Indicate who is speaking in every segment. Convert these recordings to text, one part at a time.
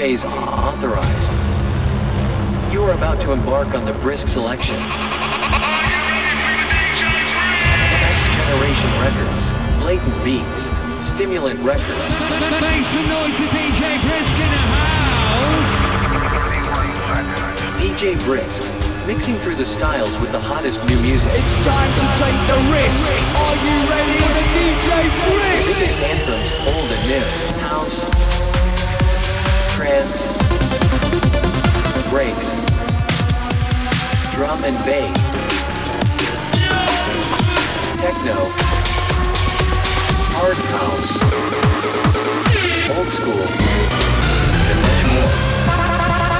Speaker 1: Phase authorized. You are about to embark on the brisk selection. Next generation records, blatant beats, stimulant records.
Speaker 2: Make some noise for DJ Brisk in the house.
Speaker 1: DJ Brisk, mixing through the styles with the hottest new music.
Speaker 3: It's time to take the risk. Are you ready for DJ Brisk?
Speaker 1: Biggest anthems, old and new. House, breaks, drum and bass, techno, hard house, old school, and much more.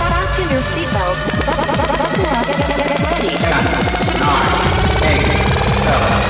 Speaker 4: Fasten your seatbelts. Buckle up and get ready.
Speaker 5: Make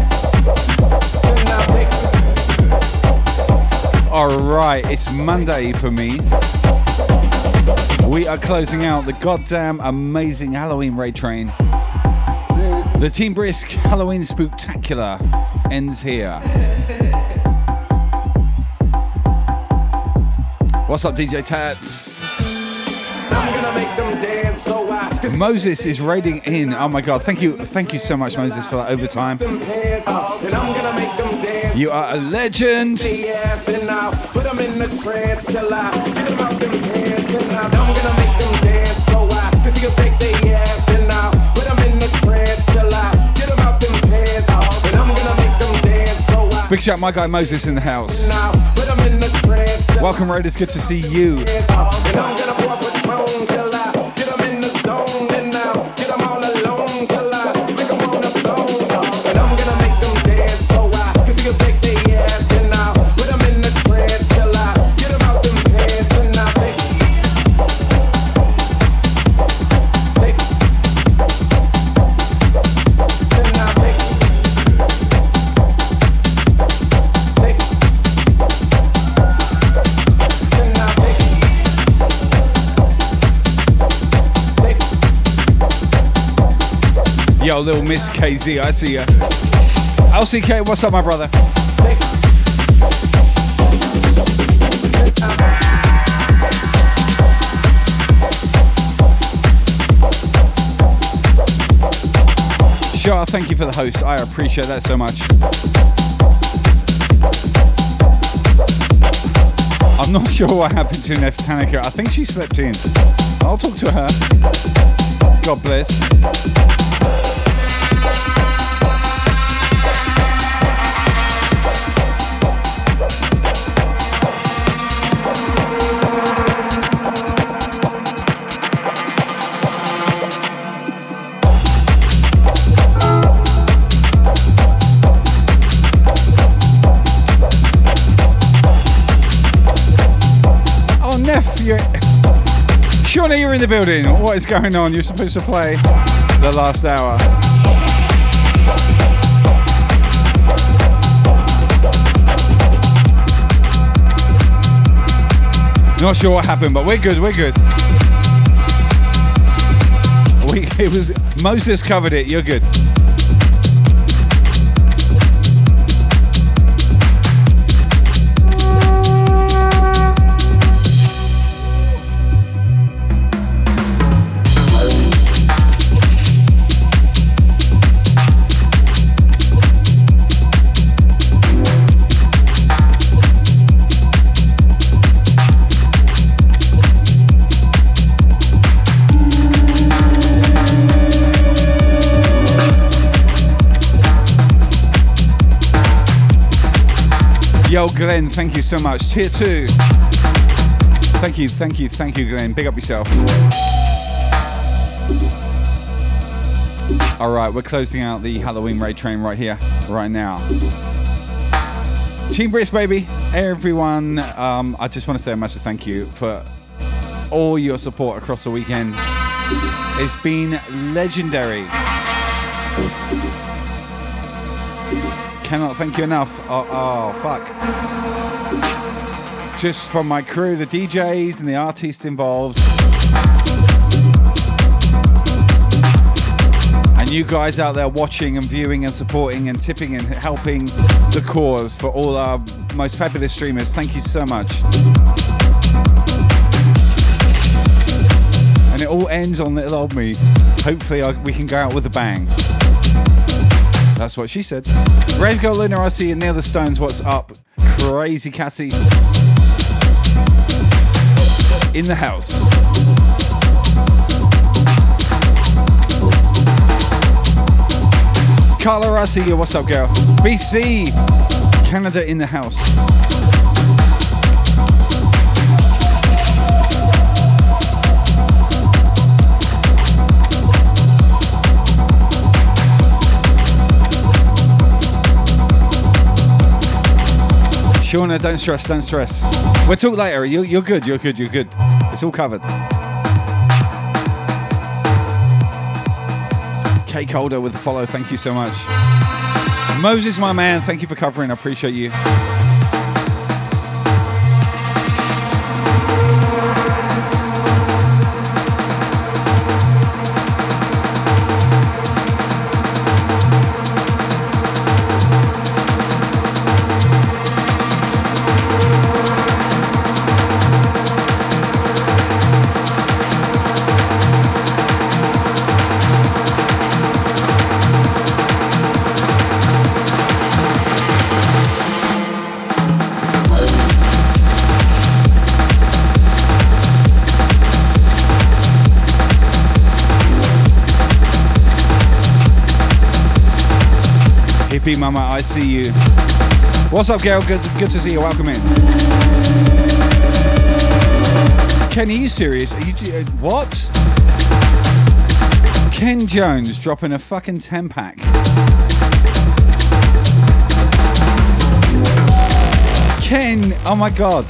Speaker 6: right, it's Monday for me. We are closing out the goddamn amazing Halloween raid train. The Team Brisk Halloween Spooktacular ends here. What's up, DJ Tats? Moses is raiding in. Oh my god, thank you, thank you so much, Moses, for that overtime. You are a legend. Big shout, my guy Moses in the house. Welcome, Raiders. Good to see you. Little Miss KZ, I see ya. LCK, what's up, my brother? Sure, thank you for the host. I appreciate that so much. I'm not sure what happened to Nef Tanika. I think she slept in. I'll talk to her. God bless. You're in the building. What is going on? You're supposed to play the last hour. Not sure what happened, but we're good. We're good. We, it was Moses covered it. You're good. Yo, Glenn, thank you so much. Tier two. Thank you, thank you, thank you, Glenn. Big up yourself. All right, we're closing out the Halloween raid train right here, right now. Team Brisk, baby. Everyone. Um, I just want to say a massive thank you for all your support across the weekend. It's been legendary. Cannot thank you enough. Oh, oh, fuck. Just from my crew, the DJs and the artists involved. And you guys out there watching and viewing and supporting and tipping and helping the cause for all our most fabulous streamers. Thank you so much. And it all ends on little old me. Hopefully, I, we can go out with a bang. That's what she said. Rave Girl Luna, I see you. The Stones, what's up? Crazy Cassie. In the house. Carla, I see you. What's up, girl? BC. Canada in the house. Shauna, don't stress, don't stress. We'll talk later. You, you're good, you're good, you're good. It's all covered. K Calder with the follow. Thank you so much. Moses, my man, thank you for covering. I appreciate you. Mama, I see you. What's up, Gail? Good, good to see you. Welcome in. Kenny, are you serious? Are you uh, what? Ken Jones dropping a fucking ten pack. Ken, oh my god.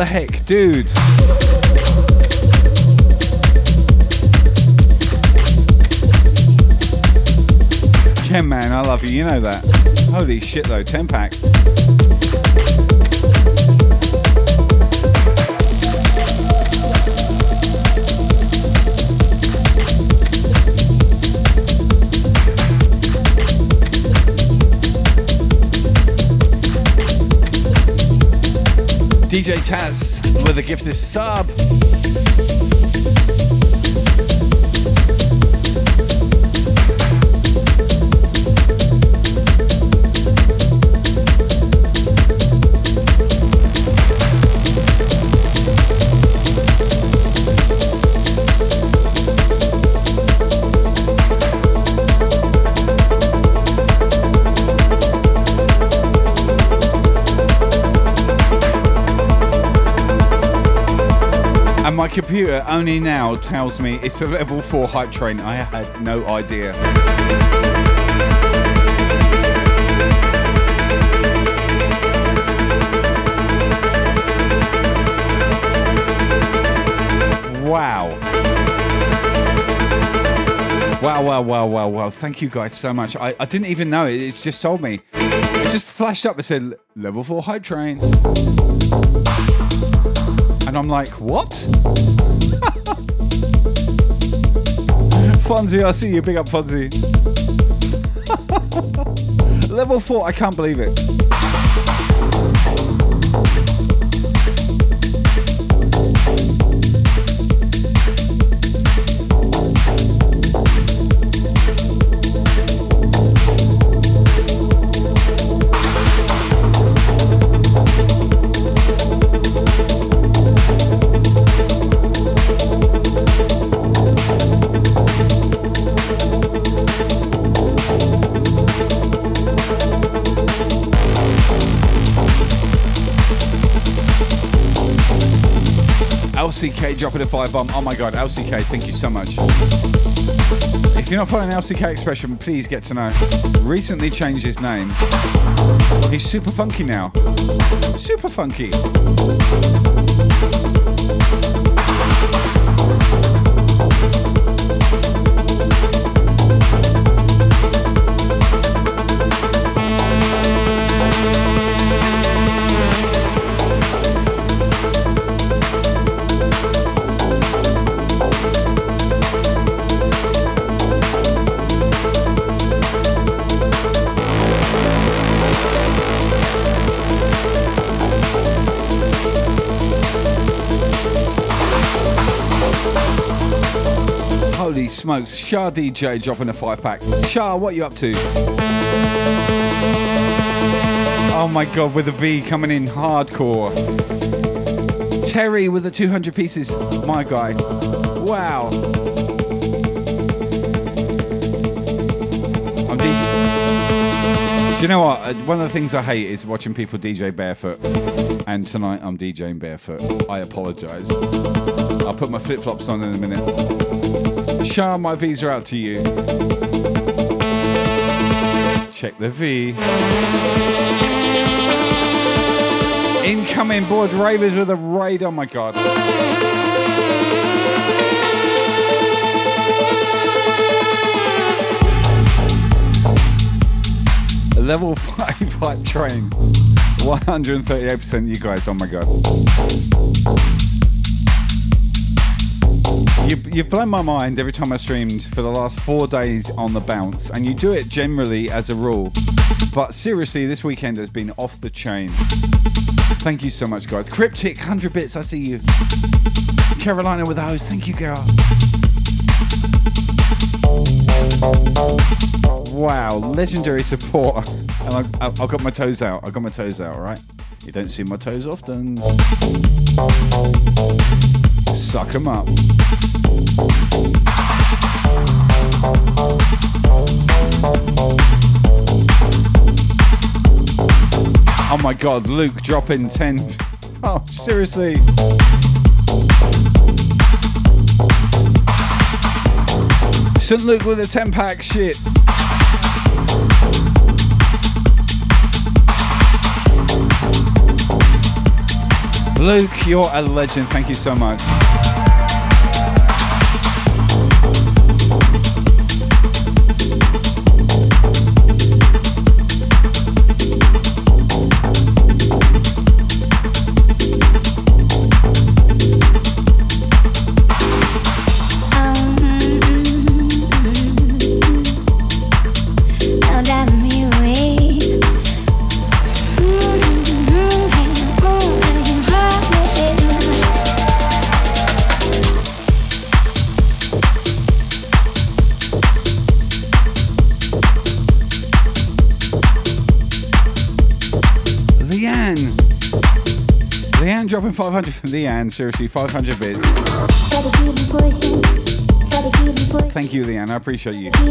Speaker 6: The heck, dude? Ken, man, I love you. You know that. Holy shit, though. 10 pack. DJ Taz with a gifted sub. My computer only now tells me it's a level 4 hype train. I had no idea. Wow. Wow, wow, wow, wow, wow. Thank you guys so much. I, I didn't even know it. It just told me. It just flashed up. It said level 4 hype train. And I'm like, what? Fonzie, I see you. Big up, Fonzie. Level 4, I can't believe it. LCK dropping a five bomb. Oh my god, LCK, thank you so much. If you're not following LCK Expression, please get to know. Recently changed his name. He's super funky now. Super funky. Smokes, Shah DJ dropping a five pack. Shah, what you up to? Oh my god, with a V coming in hardcore. Terry with the 200 pieces. My guy. Wow. I'm DJ. Do you know what? Uh, One of the things I hate is watching people DJ barefoot. And tonight I'm DJing barefoot. I apologise. I'll put my flip flops on in a minute. Sean, my V's are out to you. Check the V. Incoming board ravers with a raid. Oh my god. A level 5 hype train. 138% you guys. Oh my god. you've blown my mind every time I streamed for the last four days on the bounce, and you do it generally as a rule. But seriously, this weekend has been off the chain. Thank you so much, guys. Cryptic, 100 bits, I see you. Carolina with a host, thank you, girl. Wow, legendary support. And I, I, I got my toes out, I got my toes out, right? You don't see my toes often. Suck them up. Oh my god, Luke dropping 10. Oh, seriously. St. Luke with a 10 pack shit. Luke, you're a legend. Thank you so much. 500 from Leanne, seriously, 500 bids. Thank you, Leanne, I appreciate you.
Speaker 7: Try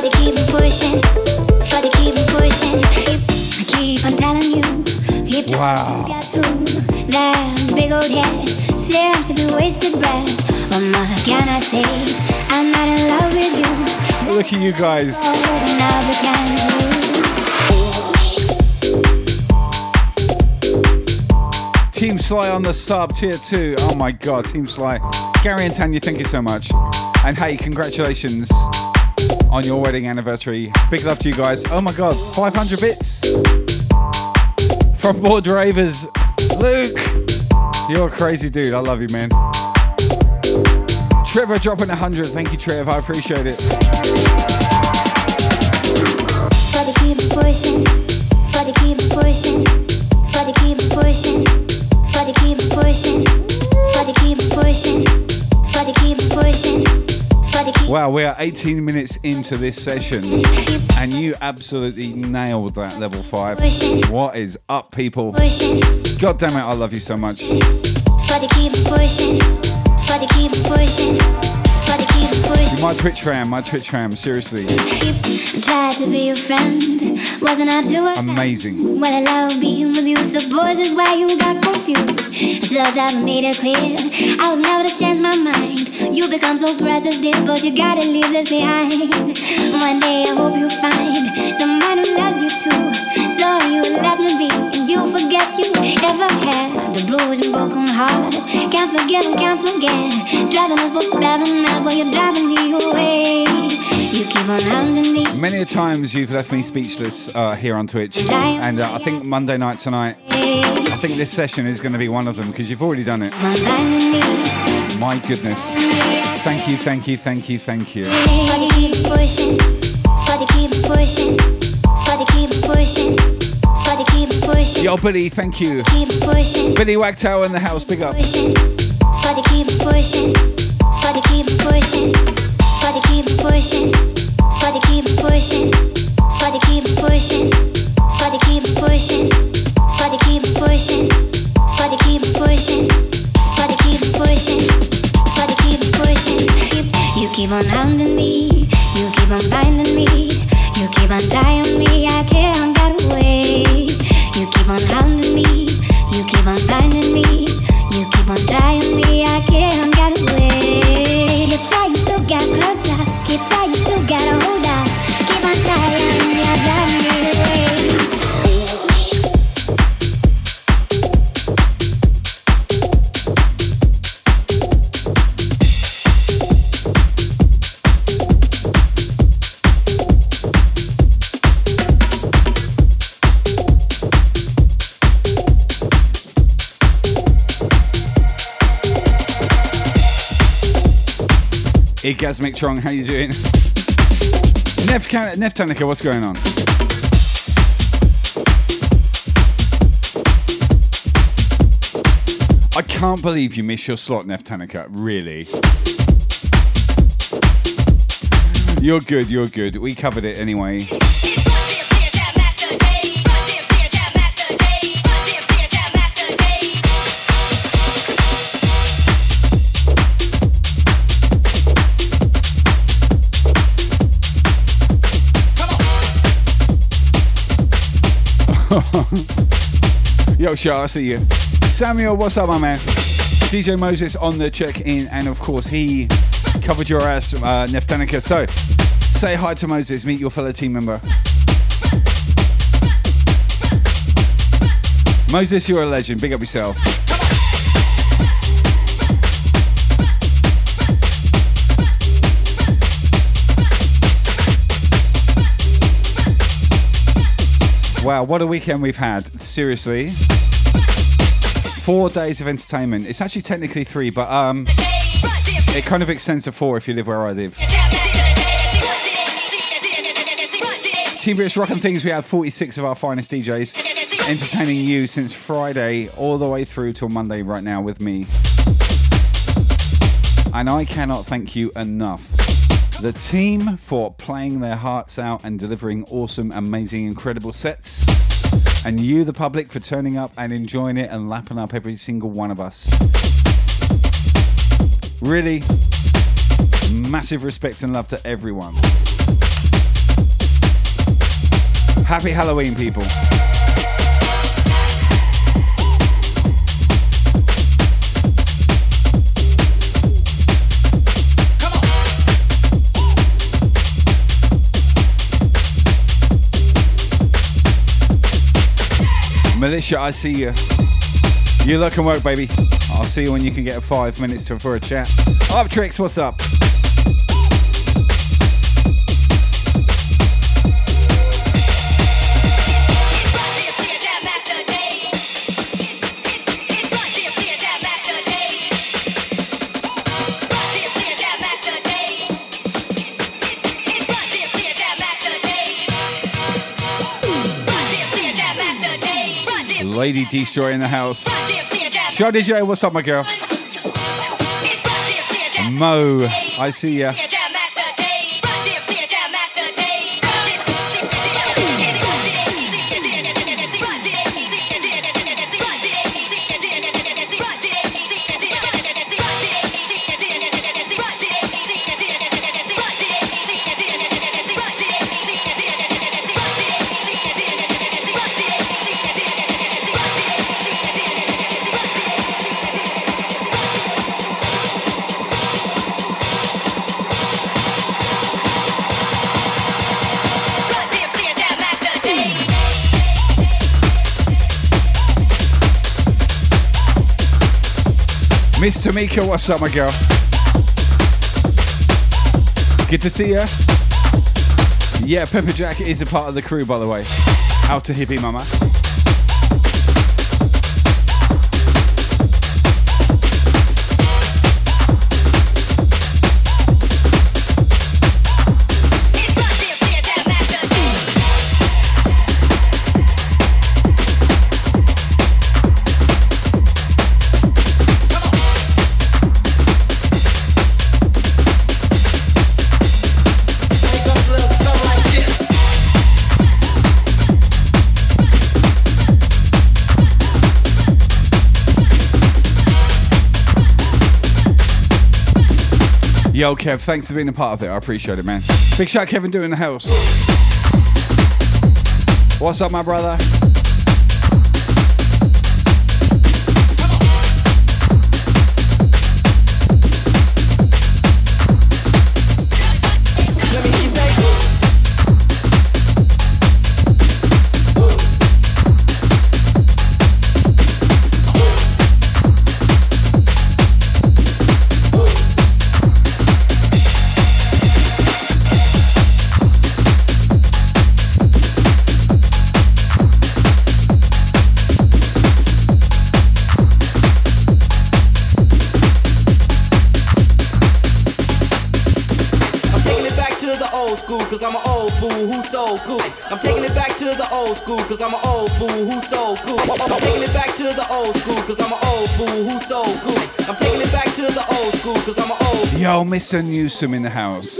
Speaker 7: to keep pushing. Wow. You
Speaker 6: got
Speaker 7: that big old head seems to be wasted breath. What more can I say? I'm not in love with you.
Speaker 6: Well, look at you guys.
Speaker 7: Oh,
Speaker 6: Team Sly on the sub, tier two. Oh my god, Team Sly. Gary and Tanya, thank you so much. And hey, congratulations on your wedding anniversary. Big love to you guys. Oh my god, 500 bits from Board Ravers. Luke, you're a crazy dude. I love you, man. Trevor dropping 100. Thank you, Trev. I appreciate it. Wow, we are 18 minutes into this session, and you absolutely nailed that level five. What is up, people? God damn it, I love you so much.
Speaker 7: You
Speaker 6: my Twitch fam, my Twitch fam, seriously.
Speaker 7: Tried to be your friend, wasn't I too offended?
Speaker 6: Amazing.
Speaker 7: Well, I love being with you, so boys is why you got confused. So that made it clear. I was never to change my mind. You become so precious, dear, but you gotta leave this behind. One day I hope you find someone who loves you too. So you let me be, and you forget you ever had the blues and broken heart. I can't forget, I can't forget. Driving us both stabbing mad while you're driving me away. You keep on hounding me.
Speaker 6: Many a times you've left me speechless uh, here on Twitch, and uh, I think Monday night tonight, I think this session is going to be one of them because you've already done it. My goodness. Thank you, thank you, thank you, thank you. Yo, Billy, thank you. Billy Wagtail in the house, big up.
Speaker 7: You keep on hounding me, you keep on me, you keep on me, I can't get away get closer,
Speaker 6: Egasmic Trong, how you doing? Nev Tanica, what's going on? I can't believe you missed your slot, Nev Tanica. Really? You're good, you're good. We covered it anyway. Yo, Shah, I see you. Samuel, what's up, my man? DJ Moses on the check in, and of course, he covered your ass, uh, Neftanica. So, say hi to Moses, meet your fellow team member. Moses, you're a legend. Big up yourself. Wow, what a weekend we've had. Seriously. Four days of entertainment. It's actually technically three, but um, it kind of extends to four if you live where I live. Team Brisk Rockin' Things, we had 46 of our finest DJs entertaining you since Friday all the way through till Monday right now with me. And I cannot thank you enough. The team for playing their hearts out and delivering awesome, amazing, incredible sets. And you, the public, for turning up and enjoying it and lapping up every single one of us. Really, massive respect and love to everyone. Happy Halloween, people. Militia, I see you. You look and work, baby. I'll see you when you can get five minutes for a chat. Up Tricks, what's up? Lady Destroy in the house. Show DJ, what's up, my girl? Mo, I see ya. Miss Tamika, what's up, my girl? Good to see ya. Yeah, Pepper Jack is a part of the crew, by the way. Out to hippie, mama. Yo, Kev, thanks for being a part of it. I appreciate it, man. Big shout, Kevin, doing the house. What's up, my brother?
Speaker 8: Old school, cause I'm an old fool who's so cool. I'm taking it back to the old school, cause I'm an old fool who's so cool. I'm taking it back to the old school, cause I'm an old
Speaker 6: Yo, Mr. Newsom in the house.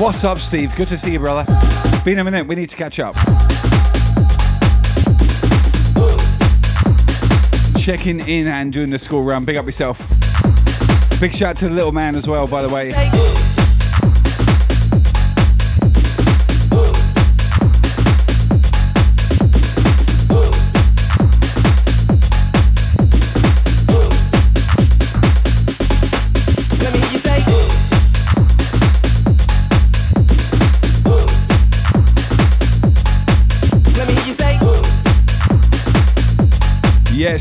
Speaker 6: What's up, Steve? Good to see you, brother. Been a minute, we need to catch up. Checking in and doing the school run. Big up yourself. Big shout to the little man as well, by the way.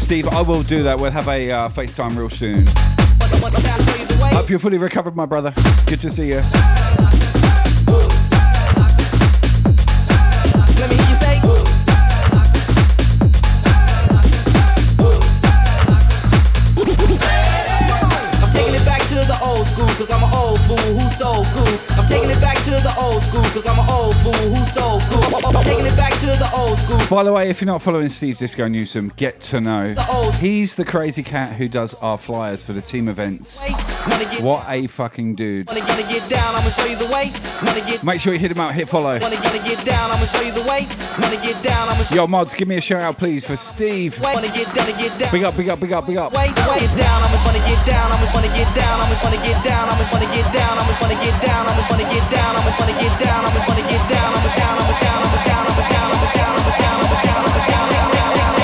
Speaker 6: Steve, I will do that. We'll have a uh, FaceTime real soon. Hope you're fully recovered, my brother. Good to see you. By the way, if you're not following Steve Disco Newsom, get to know. He's the crazy cat who does our flyers for the team events. What a fucking dude.
Speaker 8: Wanna get, get down, I'ma show you the way. Wanna get,
Speaker 6: Make sure you hit him out, hit follow.
Speaker 8: wanna get, get down, I'ma show you the way. Wanna get down, I'ma show
Speaker 6: Yo, mods, give me a shout out, please, for Steve.
Speaker 8: Wanna get down, get down.
Speaker 6: Big up, big up, big up, big up.
Speaker 8: Way, way down, I'm just wanna get down, I'm just wanna get down, I'm just wanna get down, I'm just wanna get down, I'm just wanna get down, I'm just wanna get down, I'm just wanna get down, I'm just wanna get down, I'm just down, I'm just down, I'm just down, I'm just down, I'm just down, I'm just down, I'm just down, I'm just down.
Speaker 6: There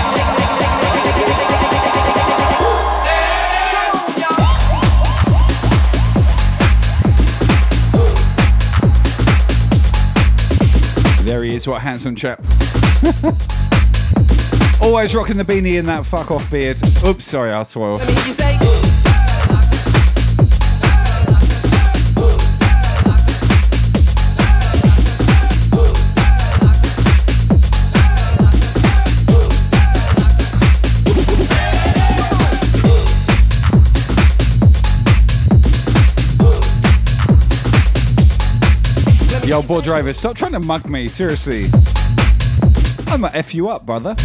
Speaker 6: he is, what a handsome chap. Always rocking the beanie in that fuck off beard. Oops, sorry, I'll swallow. Yo, boy driver, stop trying to mug me, seriously. I'ma F you up, brother.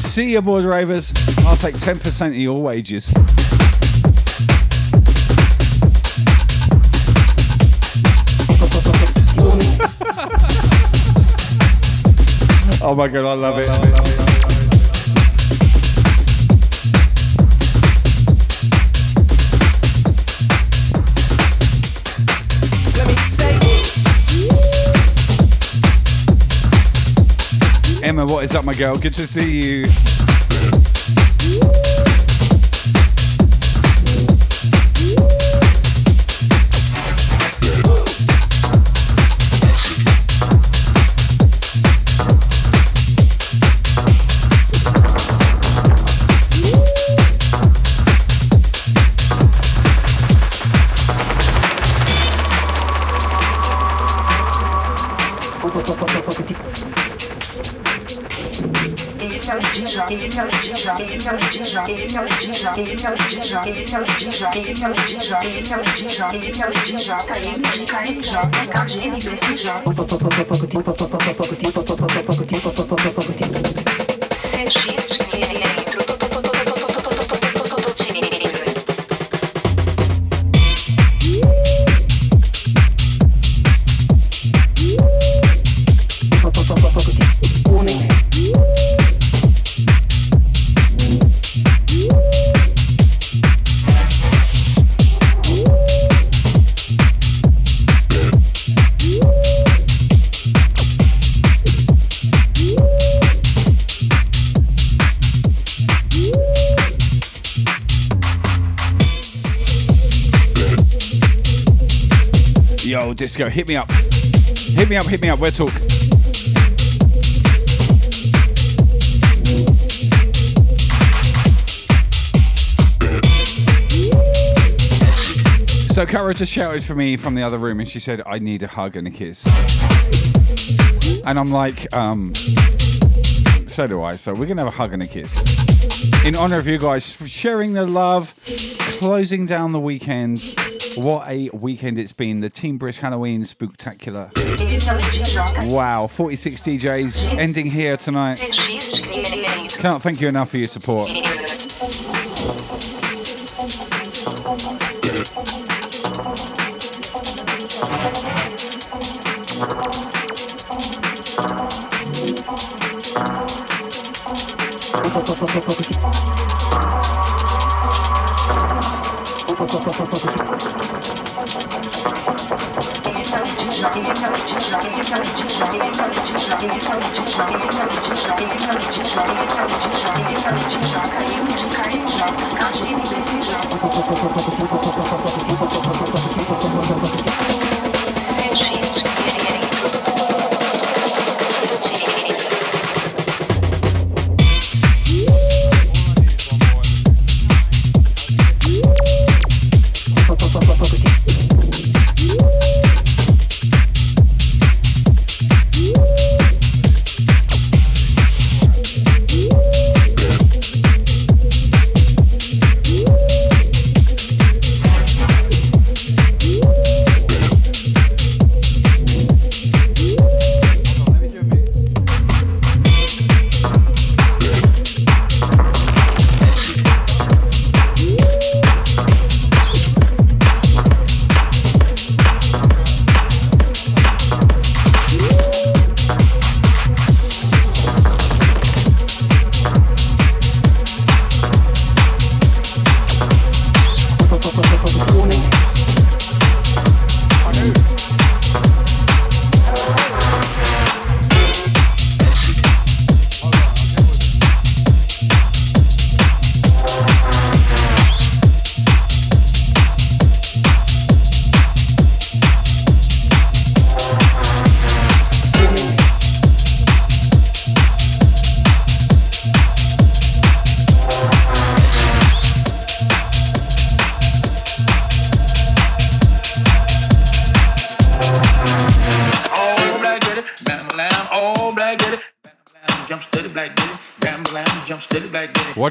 Speaker 6: See you, boy drivers. I'll take 10% of your wages. oh my god, I love it. Emma, what is up, my girl? Good to see you. MDJ, MDKNJ, KGNBCJ. Disco, hit me up. Hit me up, hit me up. We're talk. So Cara just shouted for me from the other room and she said, I need a hug and a kiss. And I'm like, um, so do I. So we're gonna have a hug and a kiss. In honor of you guys sharing the love, closing down the weekend. What a weekend it's been. The Team Brisk Halloween Spooktacular. Wow, 46 DJs ending here tonight. Can't thank you enough for your support.
Speaker 9: All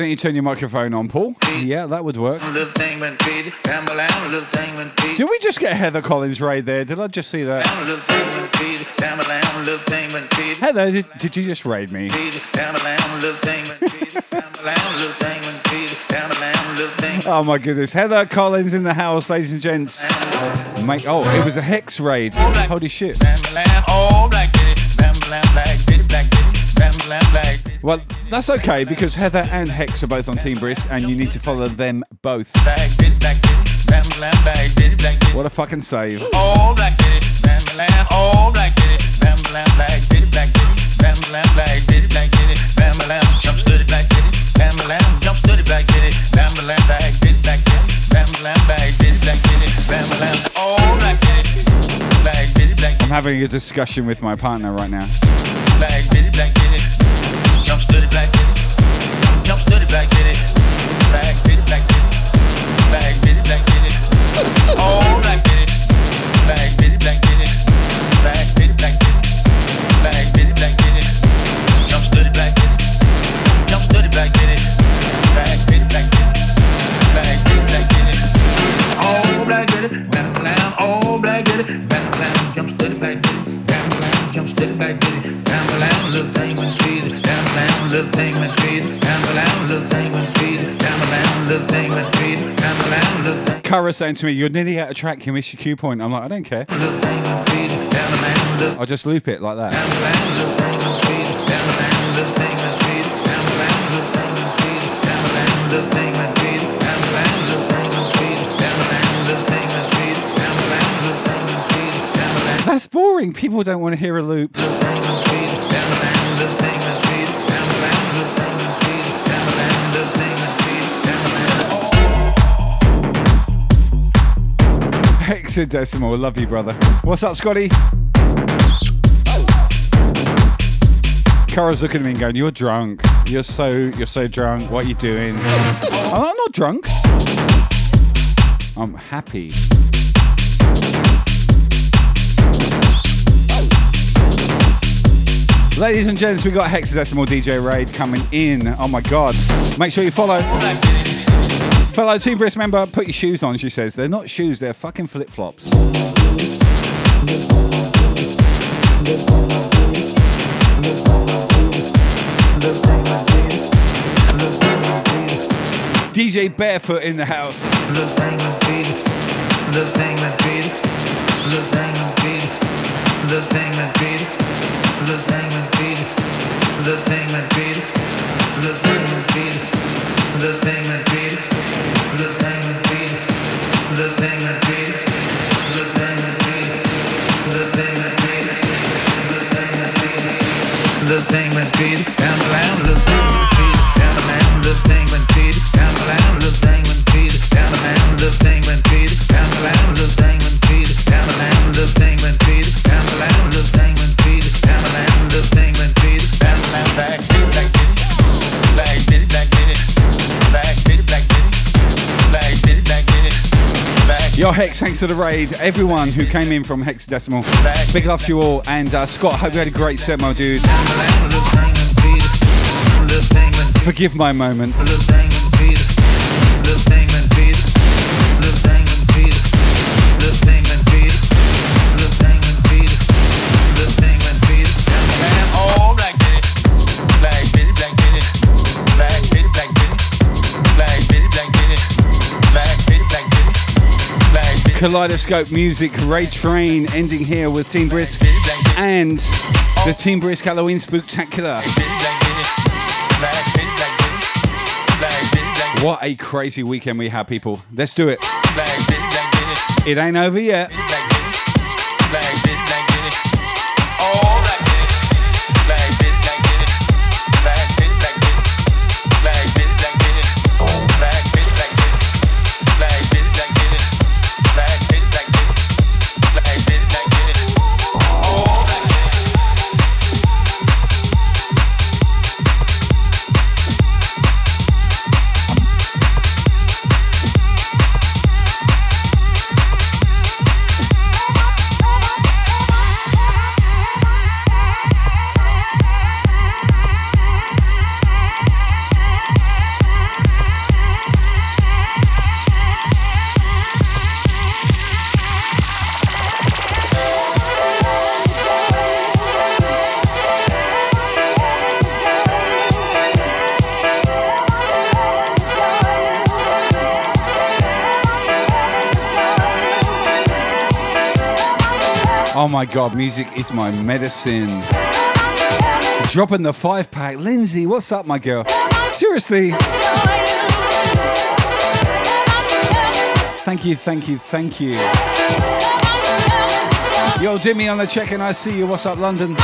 Speaker 6: don't you turn your microphone on, Paul? Yeah, that would work.
Speaker 9: Little thing went crazy, bam lamb, little thing went crazy.
Speaker 6: Did we just get Heather Collins right there? Did I just see that?
Speaker 9: Little thing went crazy, bam lamb, little thing went crazy.
Speaker 6: Heather, did, did you just raid me?
Speaker 9: Crazy, bam lamb, little thing went crazy. Bam lamb, little thing went crazy. Bam lamb, little thing.
Speaker 6: Oh my goodness. Heather Collins in the house, ladies and gents. Mate, oh, it was a hex raid. Holy shit. Well, that's okay because Heather and Hex are both on Team Brisk and you need to follow them both. What a fucking save. I'm having a discussion with my partner right now. little thing.
Speaker 9: Cara saying to me, "You're nearly out of track. You missed your cue point." I'm like, I don't care. I'll just loop it like that. That's boring. People don't want to hear a loop. Hexadecimal, love you, brother. What's up, Scotty? Cara's looking at me and going, "You're drunk. You're so you're so drunk. What are you doing?" I'm not drunk. I'm happy. Ladies and gents, we got Hexadecimal DJ Raid coming in. Oh my god. Make sure you follow. Fellow Team Brisk member, put your shoes on, she says. They're not shoes, they're fucking flip flops. DJ Barefoot in the house. faded Hex, thanks to the raid. Everyone who came in from Hexadecimal, big love to you all. And uh, Scott, hope you had a great set, my dude. Forgive my moment. Kaleidoscope Music Raid Train ending here with Team Brisk and the Team Brisk Halloween Spooktacular. What a crazy weekend we had, people. Let's do it. It ain't over yet. My god, music is my medicine. Dropping the five pack. Lindsay, what's up, my girl? Seriously. Thank you, thank you, thank you. Yo, Jimmy on the check and I see you. What's up, London?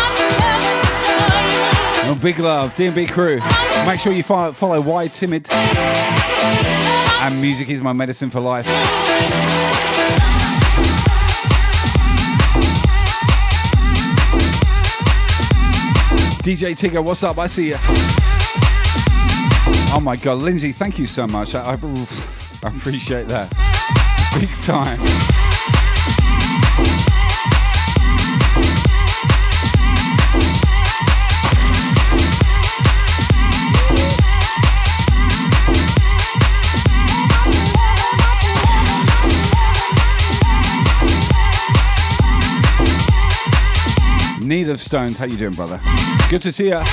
Speaker 9: Oh, big love, DMB crew. Make sure you follow, follow Why Timid. And music is my medicine for life. DJ Tigger, what's up? I see you. Oh my God, Lindsay, thank you so much. I, I, I appreciate that. Big time. Stones, how you doing, brother? Good to see ya.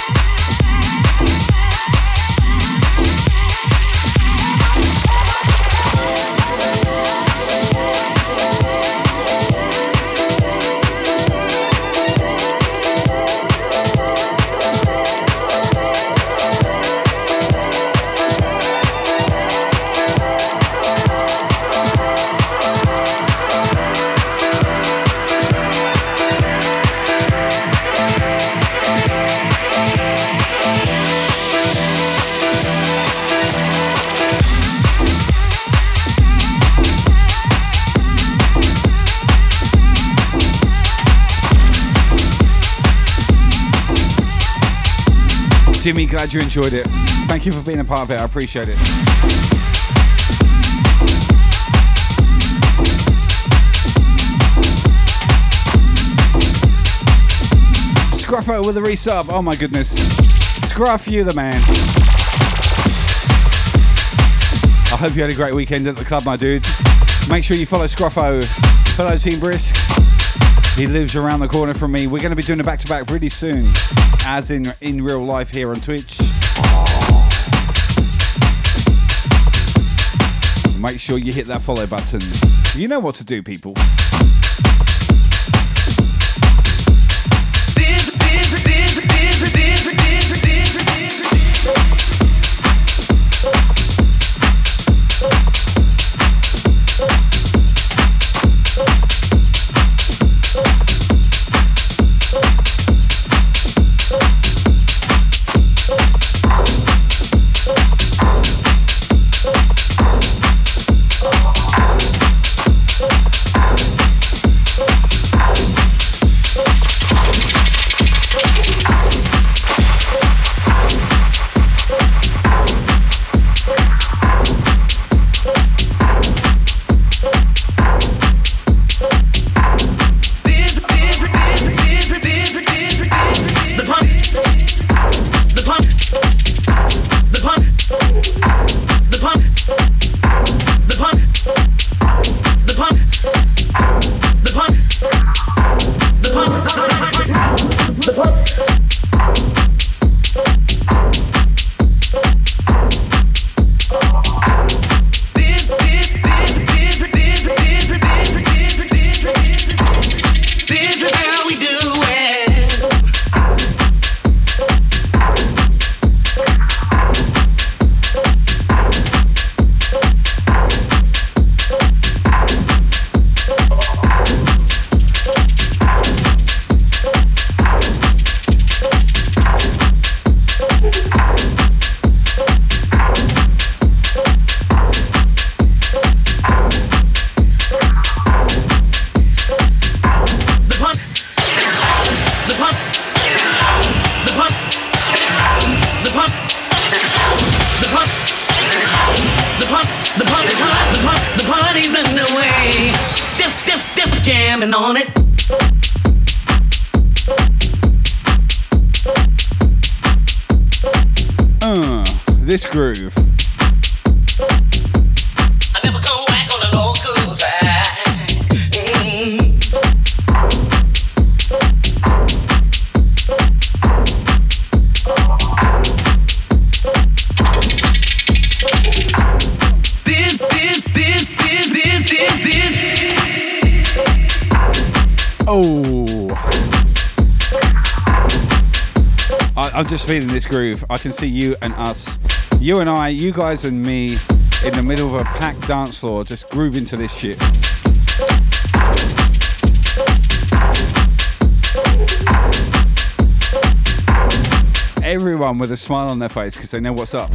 Speaker 10: Jimmy, glad you enjoyed it. Thank you for being a part of it. I appreciate it. Scruffo with a resub. Oh my goodness. Scruff, you the man. I hope you had a great weekend at the club, my dude. Make sure you follow Scruffo, follow Team Brisk. He lives around the corner from me. We're going to be doing a back to back pretty soon, as in in real life here on Twitch. Make sure you hit that follow button. You know what to do, people. Groove. I can see you and us, you and I, you guys and me in the middle of a packed dance floor just grooving to this shit. Everyone with a smile on their face because they know what's up.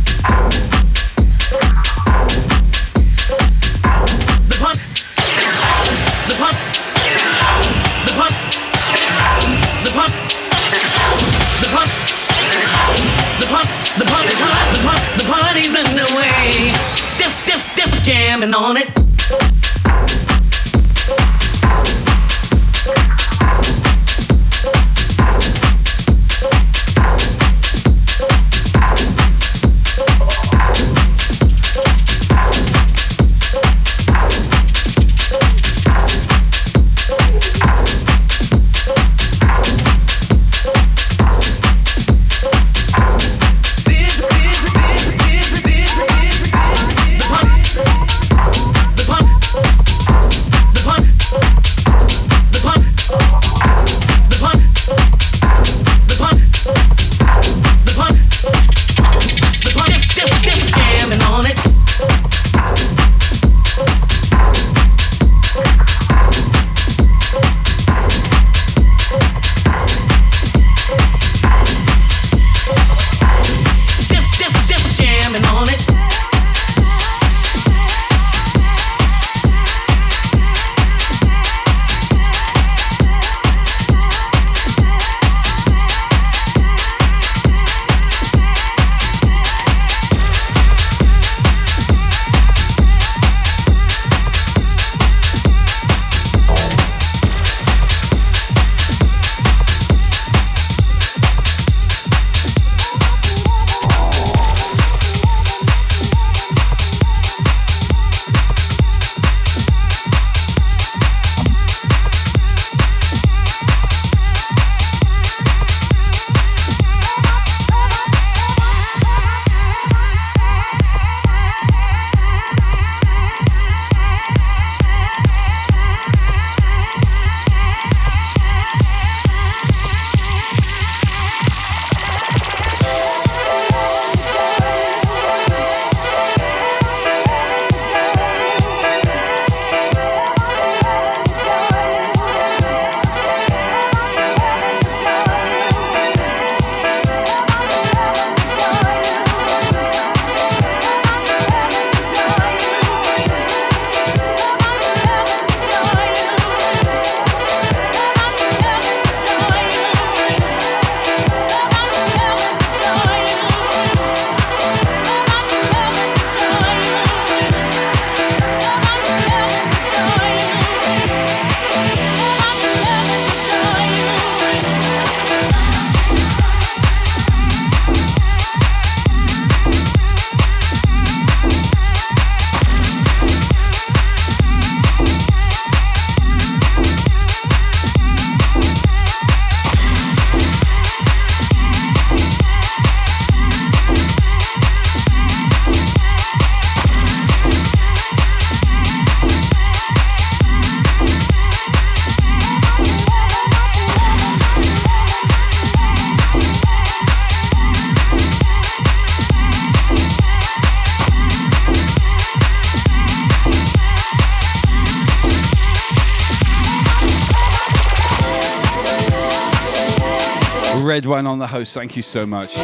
Speaker 11: On
Speaker 6: the host. Thank you so much.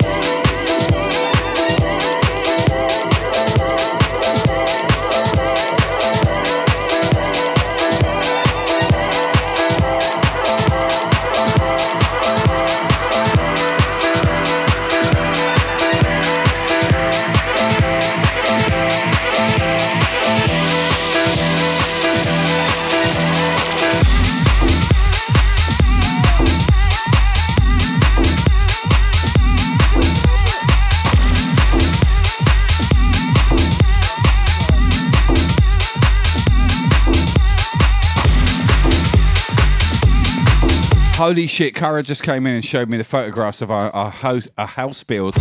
Speaker 6: Holy shit, Cara just came in and showed me the photographs of our, our house, our house build.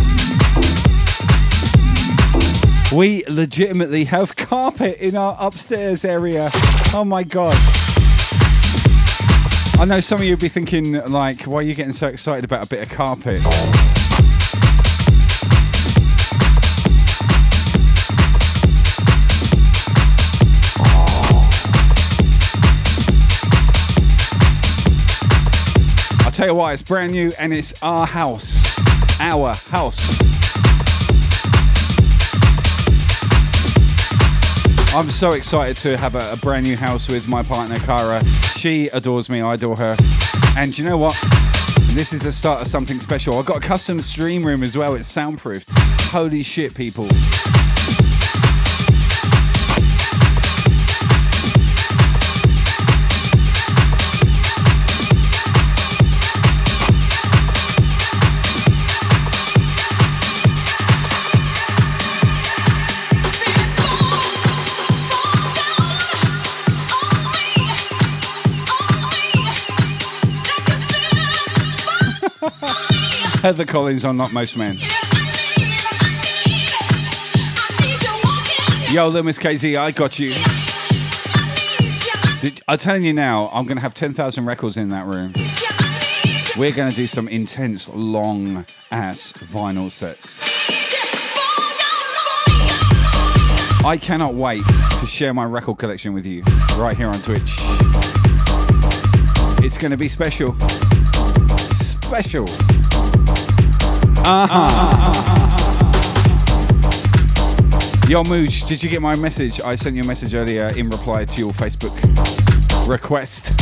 Speaker 6: We legitimately have carpet in our upstairs area. Oh my god. I know some of you would be thinking, like, why are you getting so excited about a bit of carpet? Tell you why, it's brand new and it's our house. Our house. I'm so excited to have a, a, brand new house with my partner Kara. She adores me, I adore her. And you know what? This is the start of something special. I've got a custom stream room as well, it's soundproofed. Holy shit, people. Heather Collins on Not Most Men. Yo, Loomis KZ, I got you. Did, I'm telling you now, I'm going to have 10,000 records in that room. We're going to do some intense, long ass vinyl sets. I cannot wait to share my record collection with you right here on Twitch. It's going to be special. Special. Uh-huh. Yo, Mooch, did you get my message? I sent you a message earlier in reply to your Facebook request.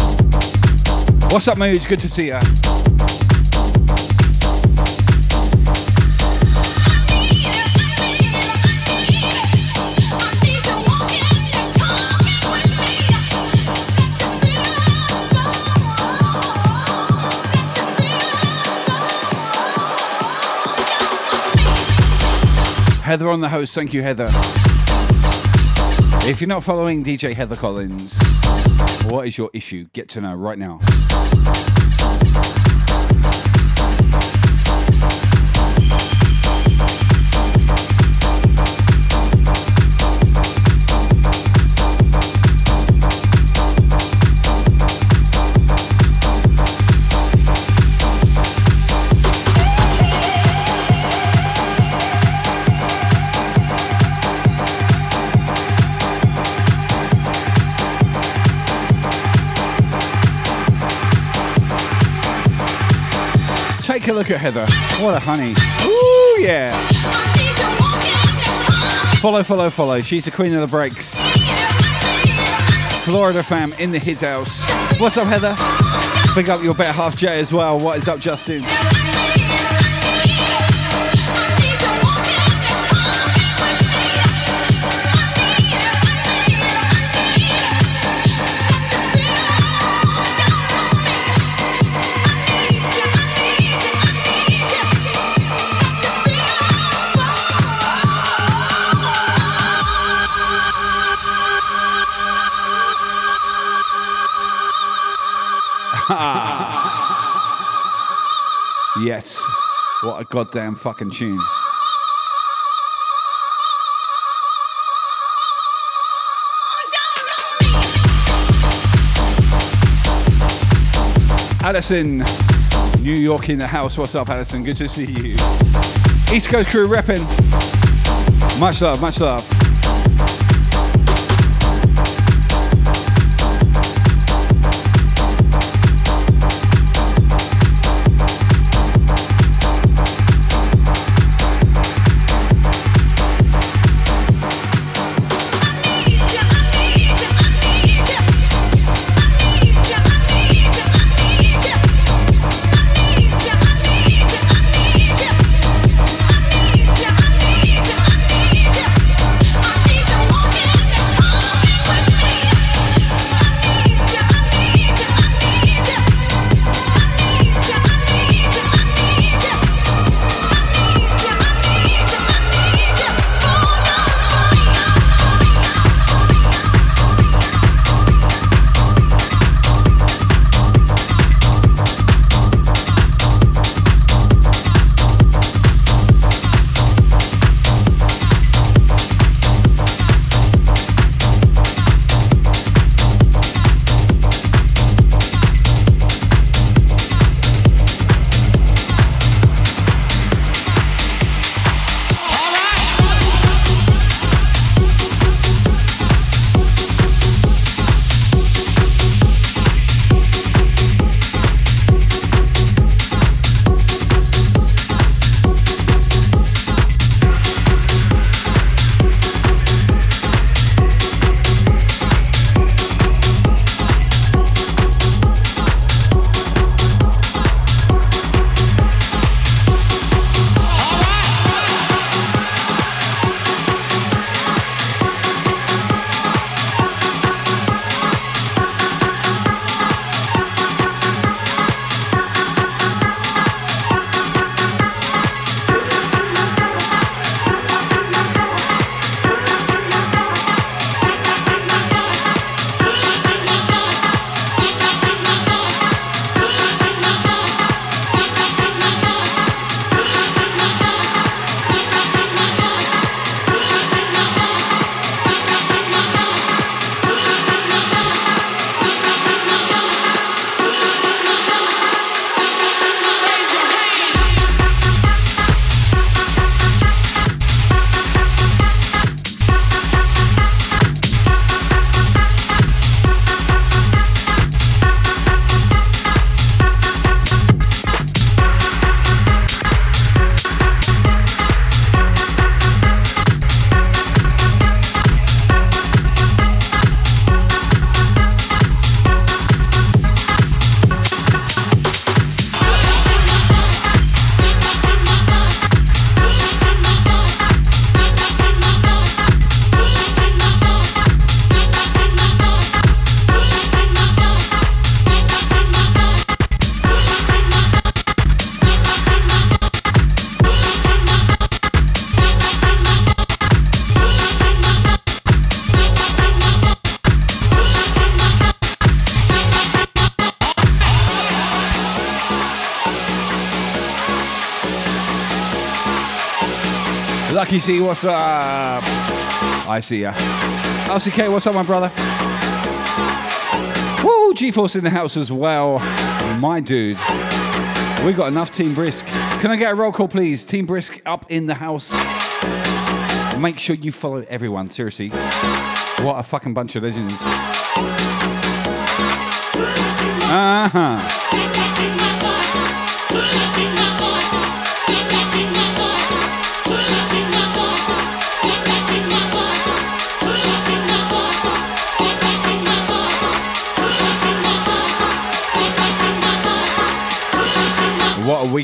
Speaker 6: What's up, Mooch? Good to see you. Heather on the host. Thank you, Heather. If you're not following DJ Heather Collins, what is your issue? Get to know right now. A look at Heather. What a honey. Ooh, yeah. Follow, follow, follow. She's the queen of the breaks. Florida fam in the his house. What's up, Heather? Big up your better half Jay as well. What is up, Justin? Yes. What a goddamn fucking tune. Addison, New York in the house. What's up, Addison? Good to see you. East Coast crew repping. Much love, much love. What's up? I see ya. LCK, what's up, my brother? Woo, G-Force in the house as well. My dude. We got enough Team Brisk. Can I get a roll call, please? Team Brisk up in the house. Make sure you follow everyone, seriously. What a fucking bunch of legends. Uh-huh.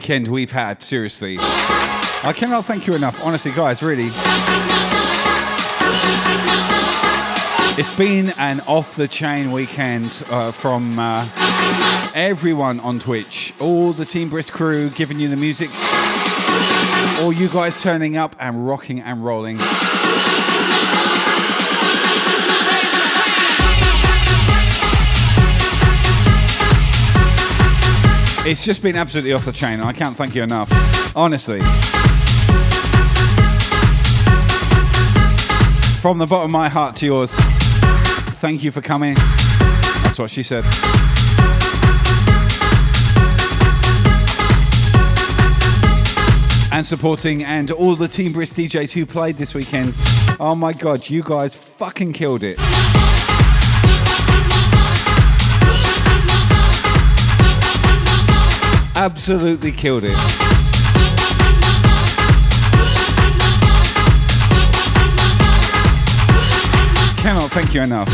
Speaker 6: Weekend we've had, seriously. I cannot thank you enough, honestly, guys, really. It's been an off the chain weekend uh, from uh, everyone on Twitch, all the Team Brisk crew giving you the music, all you guys turning up and rocking and rolling. It's just been absolutely off the chain. And I can't thank you enough. Honestly. From the bottom of my heart to yours, thank you for coming. That's what she said. And supporting, and all the Team Brisk DJs who played this weekend. Oh my god, you guys fucking killed it. Absolutely killed it. Cannot thank you enough.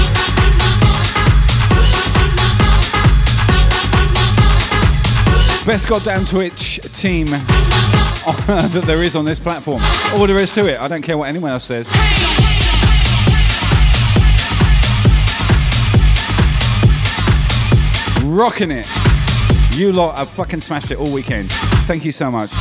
Speaker 6: Best goddamn Twitch team that there is on this platform. All there is to it. I don't care what anyone else says. Rocking it. You lot have fucking smashed it all weekend. Thank you so much.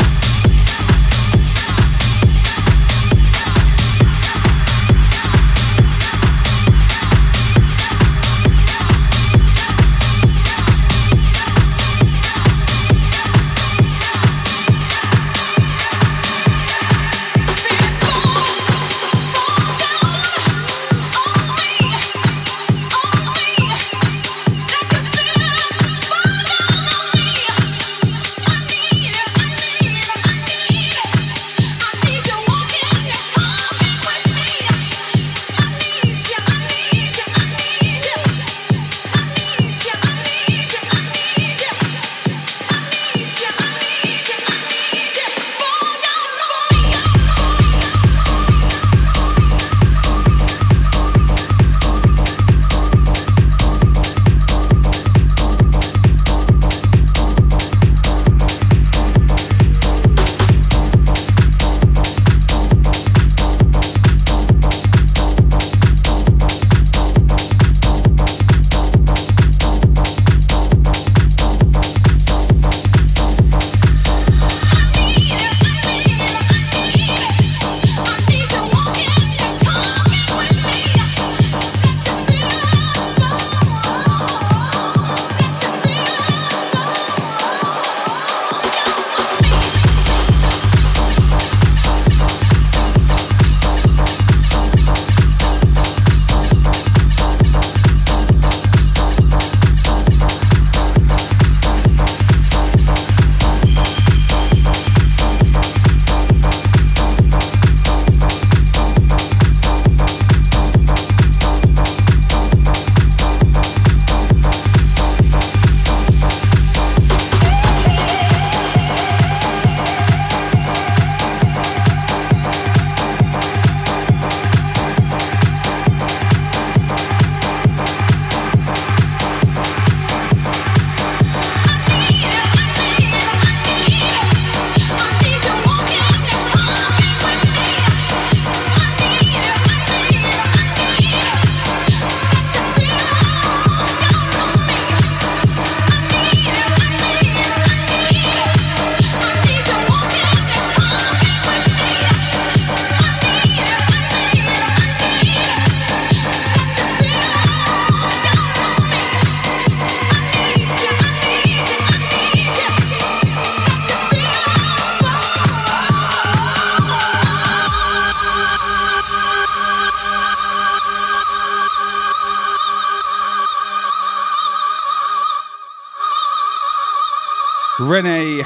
Speaker 6: Renee,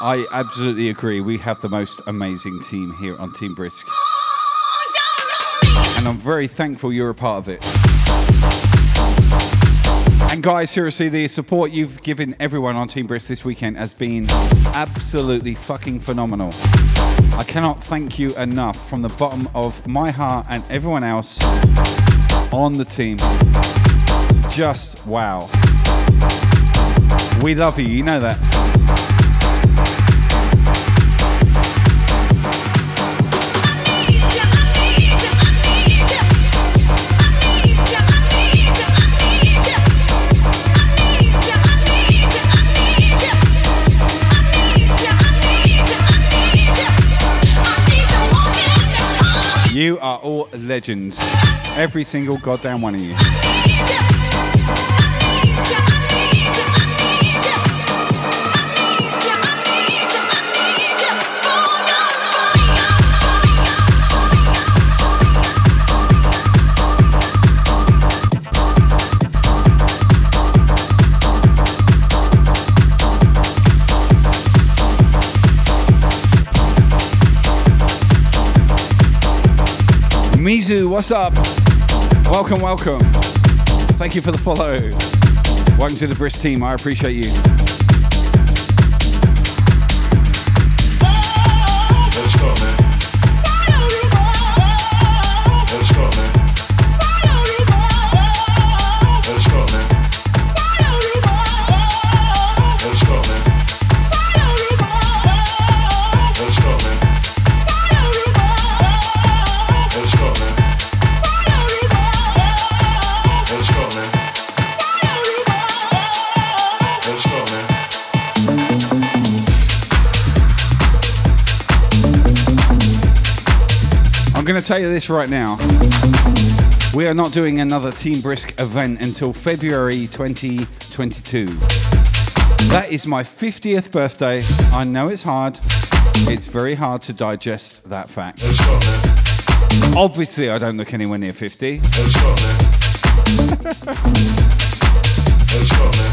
Speaker 6: I absolutely agree. We have the most amazing team here on Team Brisk. And I'm very thankful you're a part of it. And guys, seriously, the support you've given everyone on Team Brisk this weekend has been absolutely fucking phenomenal. I cannot thank you enough from the bottom of my heart and everyone else on the team. Just wow. We love you, you know that. You are all legends. Every single goddamn one of you. Mizu, what's up? Welcome, welcome. Thank you for the follow. Welcome to the Brisk team. I appreciate you. Going to tell you this right now. We are not doing another Team Brisk event until February 2022. That is my 50th birthday. I know it's hard. It's very hard to digest that fact.
Speaker 12: Let's go, man.
Speaker 6: Obviously, I don't look anywhere near 50.
Speaker 12: Let's go, man. Let's go, man.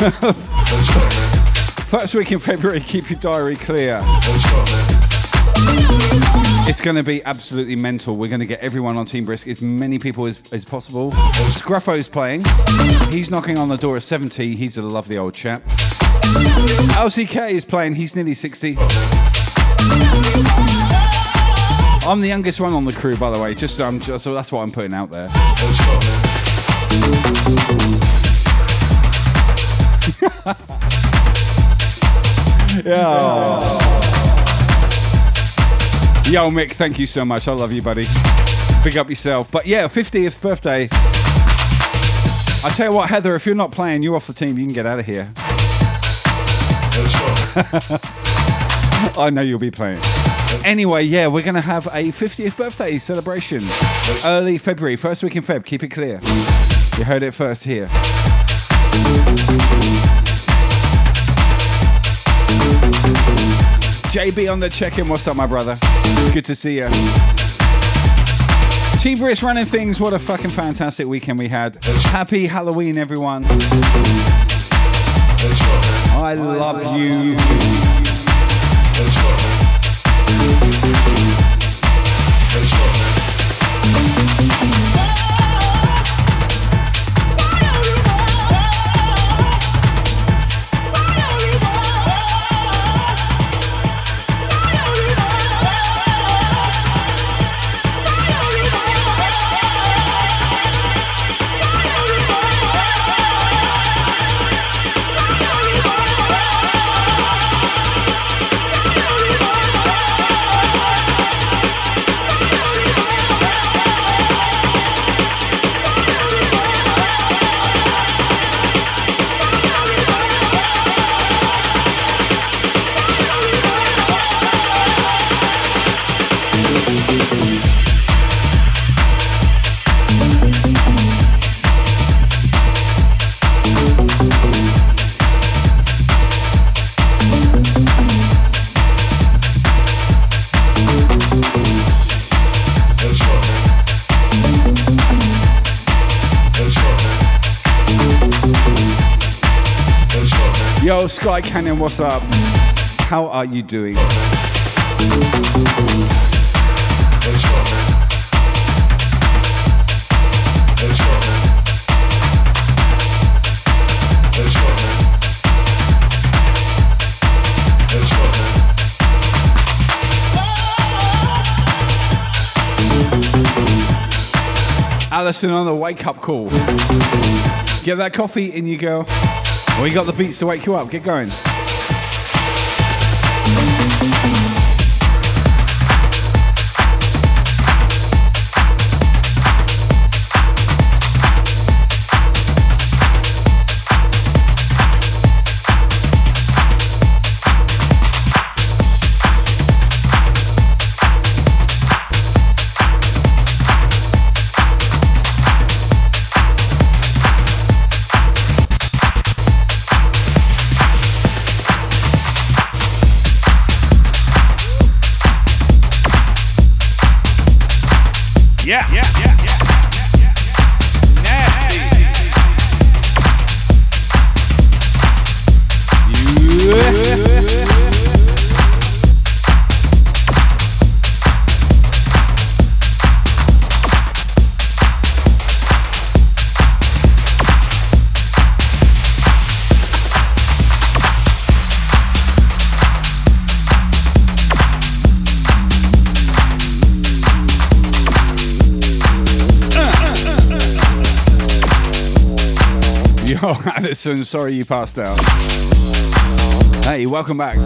Speaker 12: Let's go, man.
Speaker 6: First week in February, keep your diary clear. It's going to be absolutely mental. We're going to get everyone on Team Brisk, as many people as, as possible. Scruffo's playing. He's knocking on the door at 70. He's a lovely old chap. LCK is playing. He's nearly 60. I'm the youngest one on the crew, by the way. Just, um, just so that's what I'm putting out there.
Speaker 12: Man.
Speaker 6: Yeah. Yo, Mick, thank you so much. I love you, buddy. Big up yourself. But yeah, 50th birthday. I tell you what, Heather, if you're not playing, you're off the team. You can get out of here. I know you'll be playing. Anyway, yeah, we're going to have a 50th birthday celebration. Early February, first week in Feb. Keep it clear. You heard it first here. JB on the check-in. What's up, my brother? Good to see you. Team Brisk running things. What a fucking fantastic weekend we had. Happy Halloween, everyone. I love you.
Speaker 13: Sky Canyon, what's up? How are you doing? Alison on the wake up call. Get that coffee in you We got the beats to wake you up. Get going. Addison, sorry you passed out. Hey, welcome back.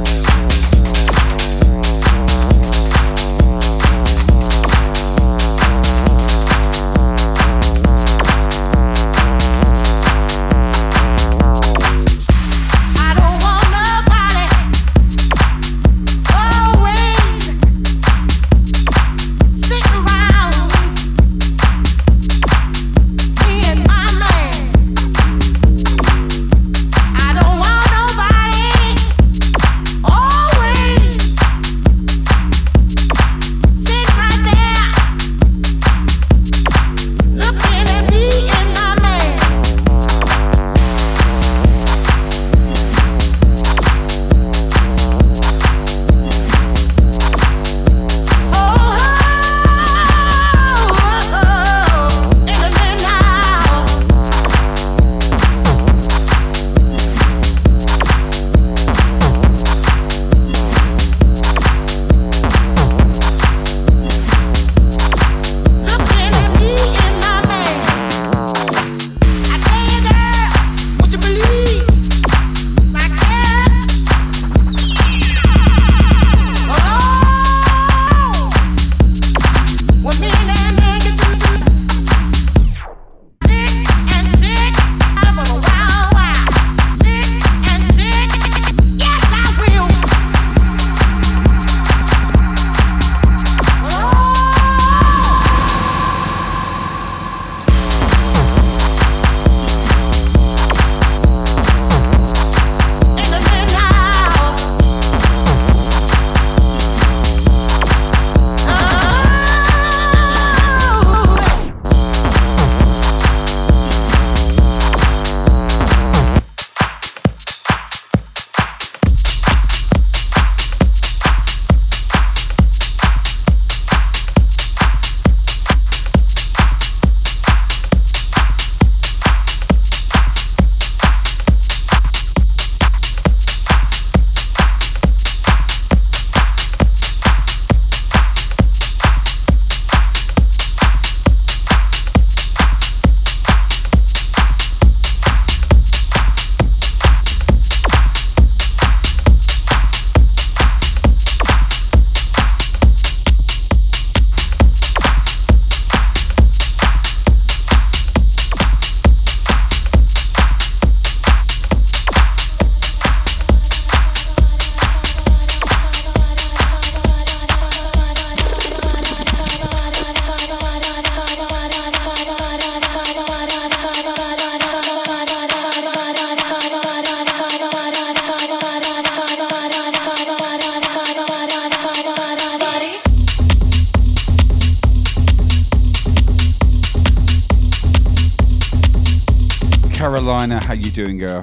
Speaker 13: Doing, girl?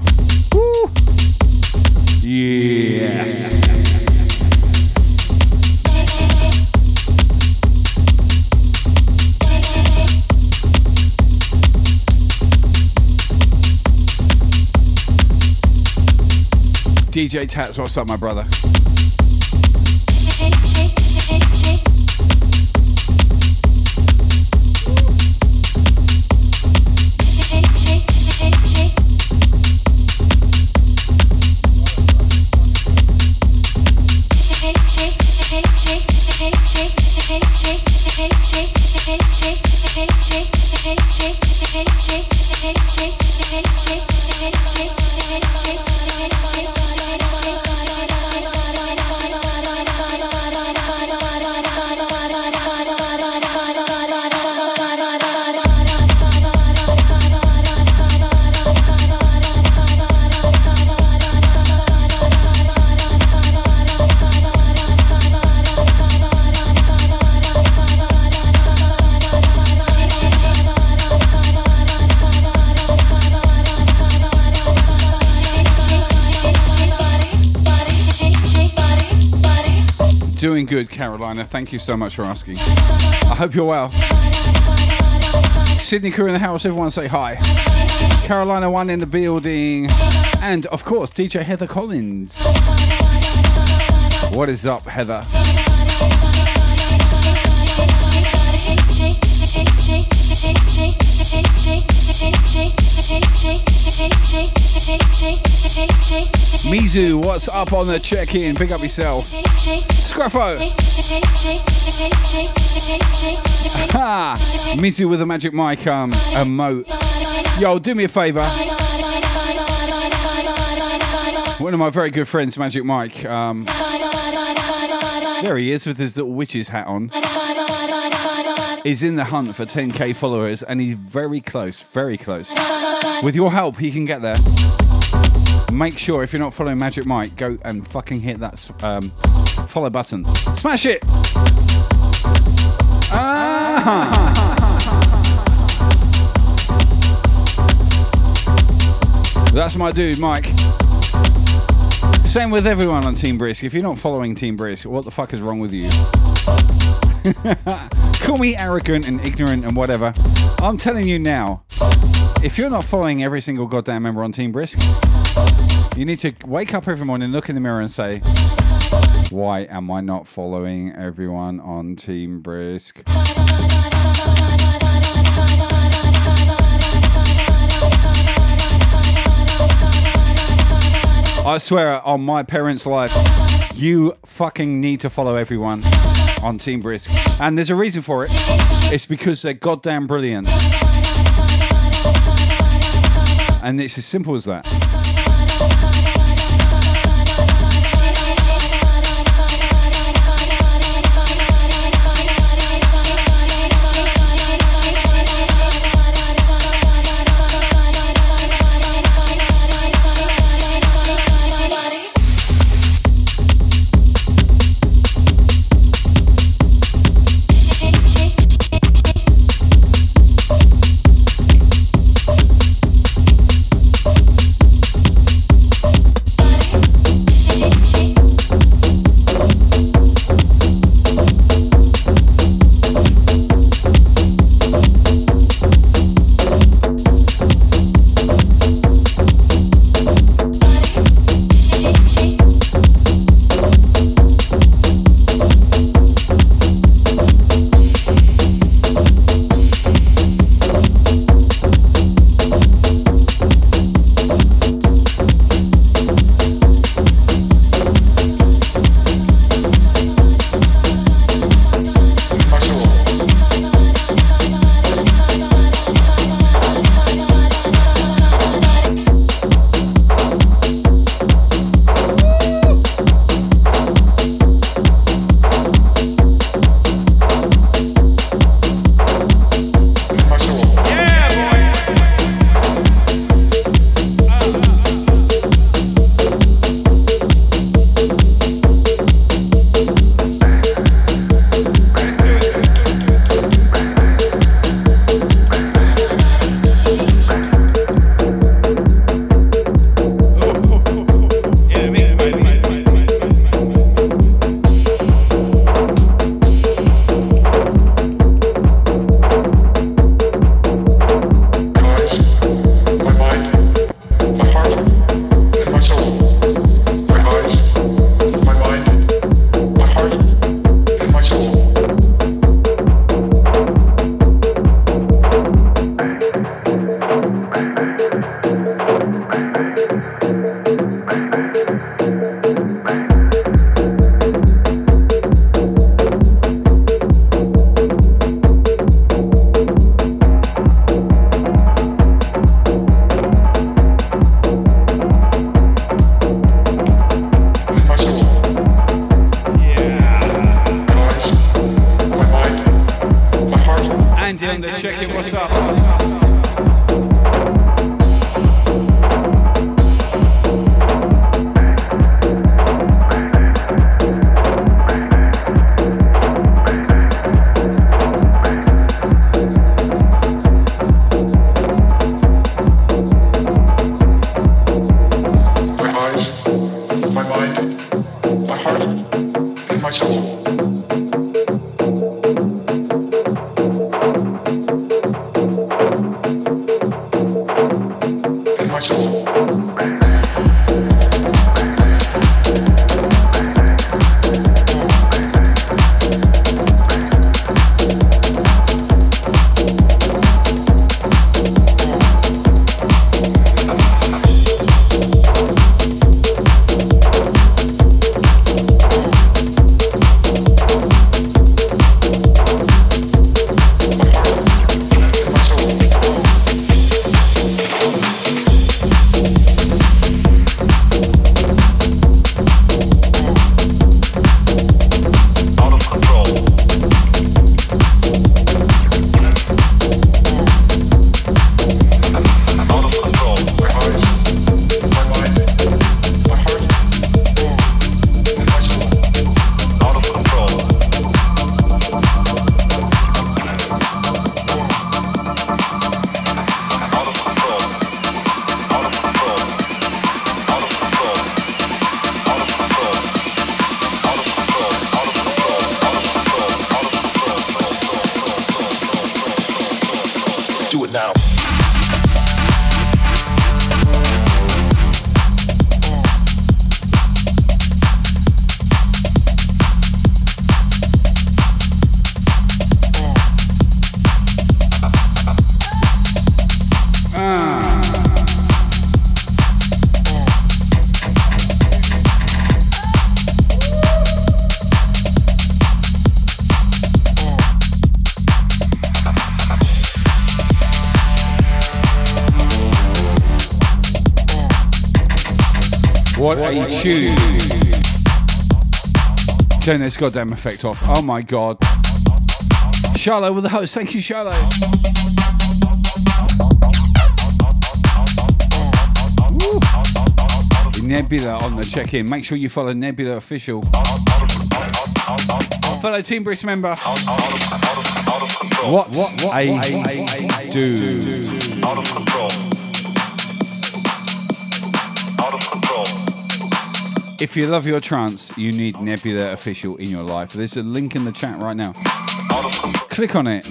Speaker 13: Woo!
Speaker 6: Yes. DJ Tats, what's up, my brother? Doing good, Carolina. Thank you so much for asking. I hope you're well. Sydney crew in the house, everyone say hi. Carolina one in the building. And of course, DJ Heather Collins. What is up, Heather? Mizu, what's up on the check-in? Pick up yourself. Scruffo. Ha! Mizu with a magic mic um emote. Yo, do me a favour. One of my very good friends, Magic Mike. Um, there he is with his little witch's hat on. He's in the hunt for 10k followers and he's very close, very close. With your help, he can get there. Make sure if you're not following Magic Mike, go and fucking hit that um, follow button. Smash it! Ah! That's my dude, Mike. Same with everyone on Team Brisk. If you're not following Team Brisk, what the fuck is wrong with you? Call me arrogant and ignorant and whatever. I'm telling you now, if you're not following every single goddamn member on Team Brisk, you need to wake up every morning, look in the mirror, and say, Why am I not following everyone on Team Brisk? I swear on my parents' life, you fucking need to follow everyone on Team Brisk. And there's a reason for it. It's because they're goddamn brilliant. And it's as simple as that. Turn this goddamn effect off. Oh my god. Charlotte with the host. Thank you, Charlotte. Nebula on the check in. Make sure you follow Nebula Official. Fellow Team Brisk member. What, what, what a, dude.
Speaker 12: Out of control. Out
Speaker 6: If you love your trance, you need Nebula Official in your life. There's a link in the chat right now. Click on it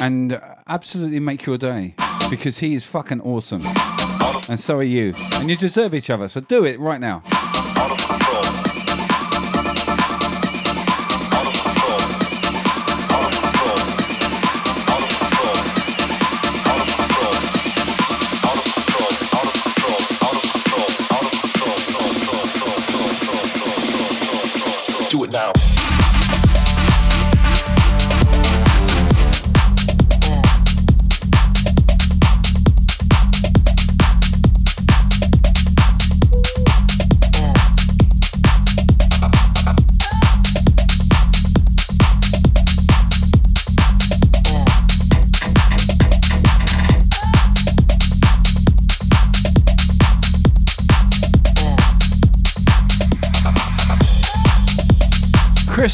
Speaker 6: and absolutely make your day because he is fucking awesome. And so are you. And you deserve each other. So do it right now.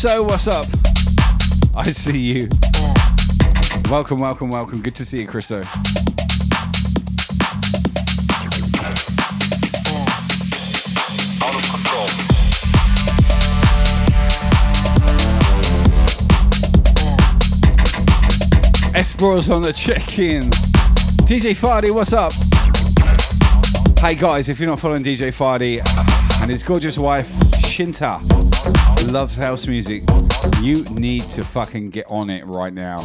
Speaker 6: Chris O, what's up? I see you. Welcome, welcome, welcome. Good to see you, Chris O. Espros on the check-in. DJ Fardy, what's up? Hey guys, if you're not following DJ Fardy and his gorgeous wife Shinta loves house music, you need to fucking get on it right now.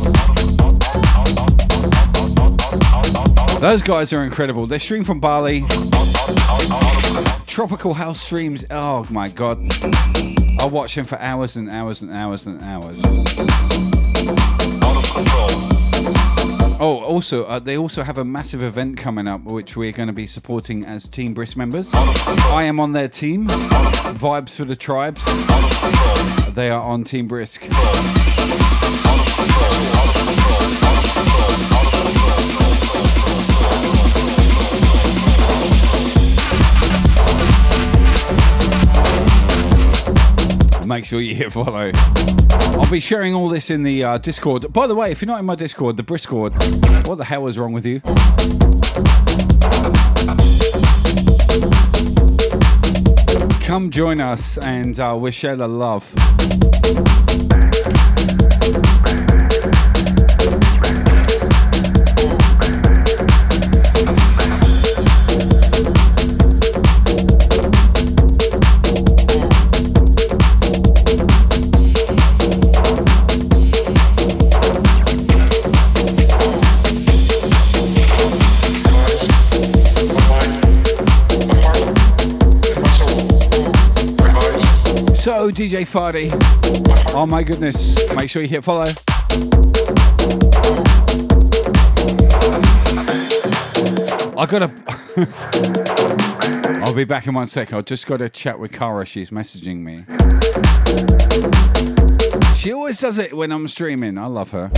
Speaker 6: Those guys are incredible. They stream from Bali. Tropical house streams. Oh my god. I watch him for hours and hours and hours and hours. Oh, also, uh, they also have a massive event coming up, which we're going to be supporting as Team Brisk members. I am on their team. Vibes for the tribes. They are on Team Brisk. Make sure you hit follow. I'll be sharing all this in the uh, Discord. By the way, if you're not in my Discord, the Briscord, what the hell is wrong with you? Come join us and uh, share the love. DJ Fardy. Oh my goodness. Make sure you hit follow. I gotta. I'll be back in one sec. I've just got to chat with Cara. She's messaging me. She always does it when I'm streaming. I love her.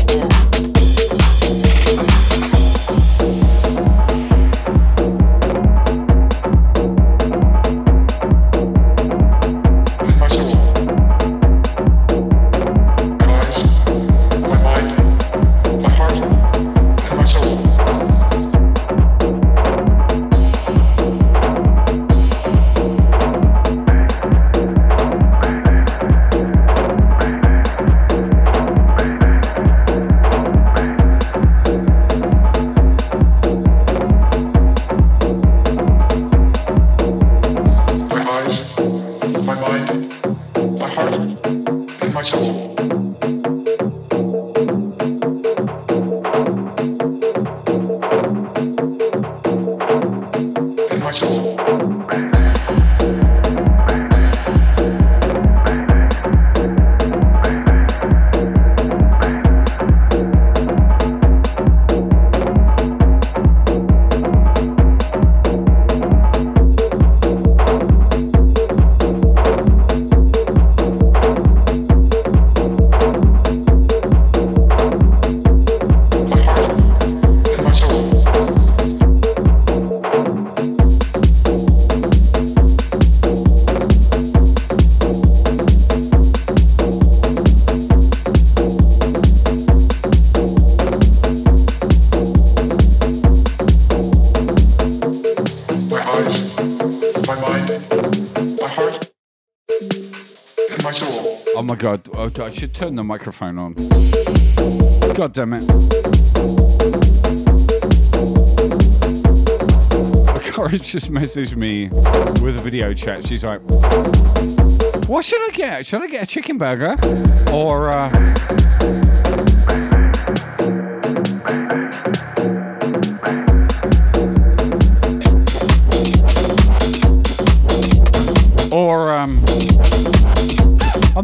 Speaker 6: Turn the microphone on. God damn it. Cara just messaged me with a video chat. She's like, What should I get? Should I get a chicken burger? Or, uh.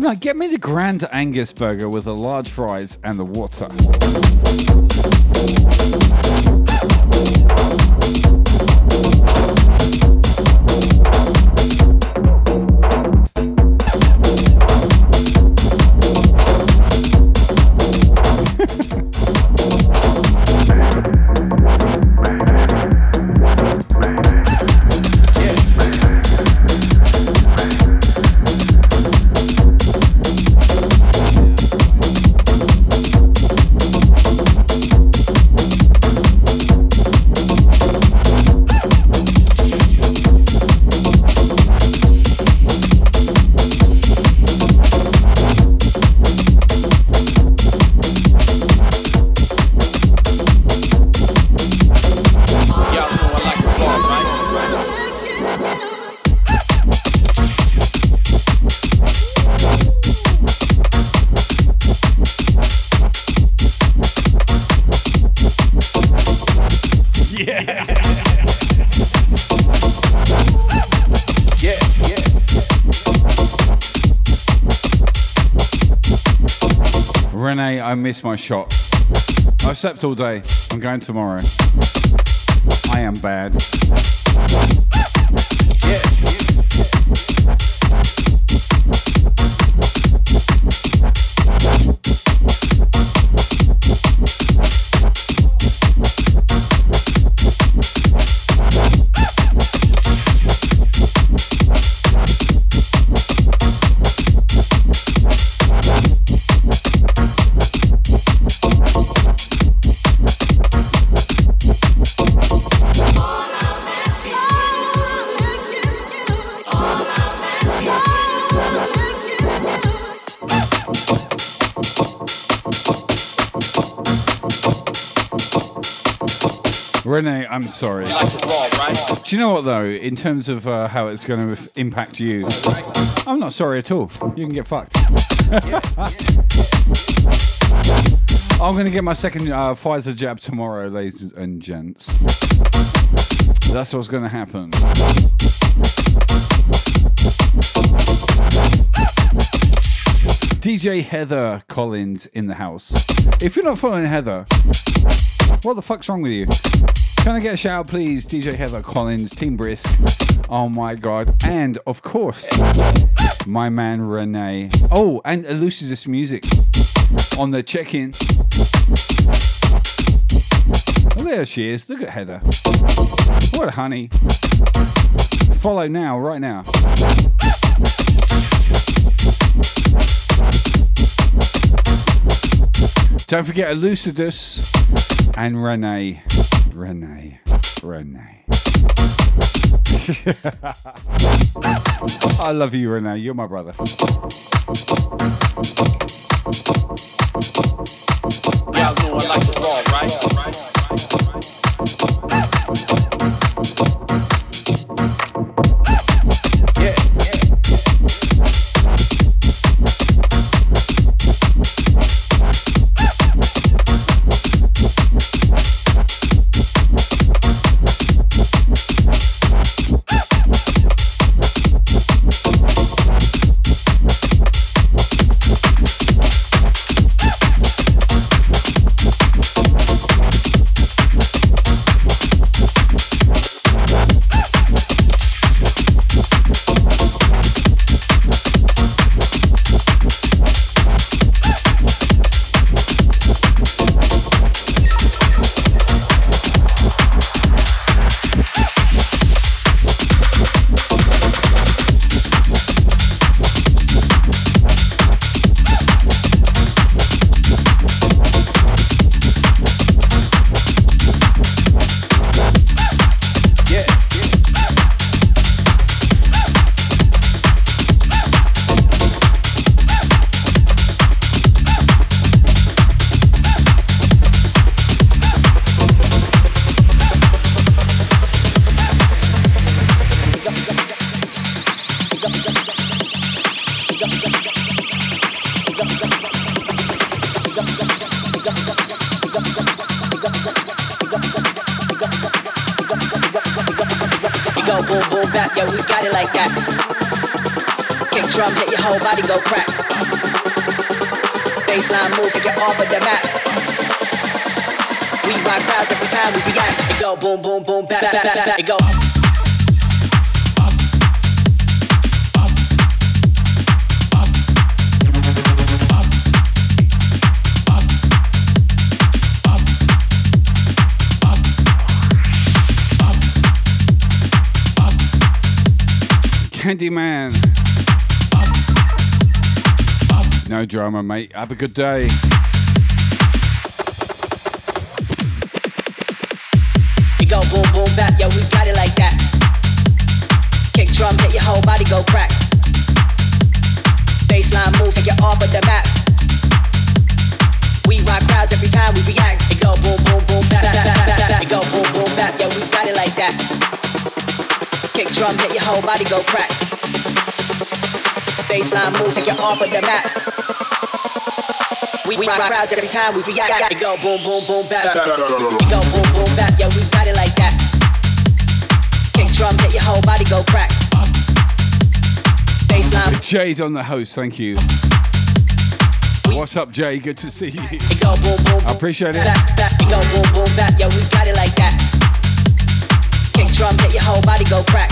Speaker 6: I'm get me the Grand Angus burger with the large fries and the water. My shot. I've slept all day. I'm going tomorrow. I am bad. I'm sorry. Do you know what though? In terms of uh, how it's going to impact you, I'm not sorry at all. You can get fucked. I'm going to get my second uh, Pfizer jab tomorrow, ladies and gents. That's what's going to happen. DJ Heather Collins in the house. If you're not following Heather, what the fuck's wrong with you? Can I get a shout out, please? DJ Heather Collins, Team Brisk. Oh my god. And of course, my man Renee. Oh, and Elucidus Music on the check in. Oh, there she is. Look at Heather. What a honey. Follow now, right now. Don't forget Elucidus and Renee. Renee. Renee. I love you, Renee. You're my brother. Mate. Have a good day.
Speaker 14: Go boom boom back, yeah, we got it like that. Kick drum, hit your whole body go crack. Bassline move, take off of the map. We rock crowds every time we react. It go boom boom boom. It go boom boom yeah, we got it like that. Kick drum, hit your whole body go crack. Bassline take off of the map. We, we rock crowds every time we react. It go boom boom boom back. It go boom boom back, yeah, we got it like that. Kick drum, hit your whole body go crack. Bassline.
Speaker 6: Jade on the host, thank you. What's up, Jay? Good to see you.
Speaker 14: It go boom boom
Speaker 6: I appreciate it.
Speaker 14: back, back. It go boom boom back, yeah, we got it like that. Kick drum, hit your whole body go crack.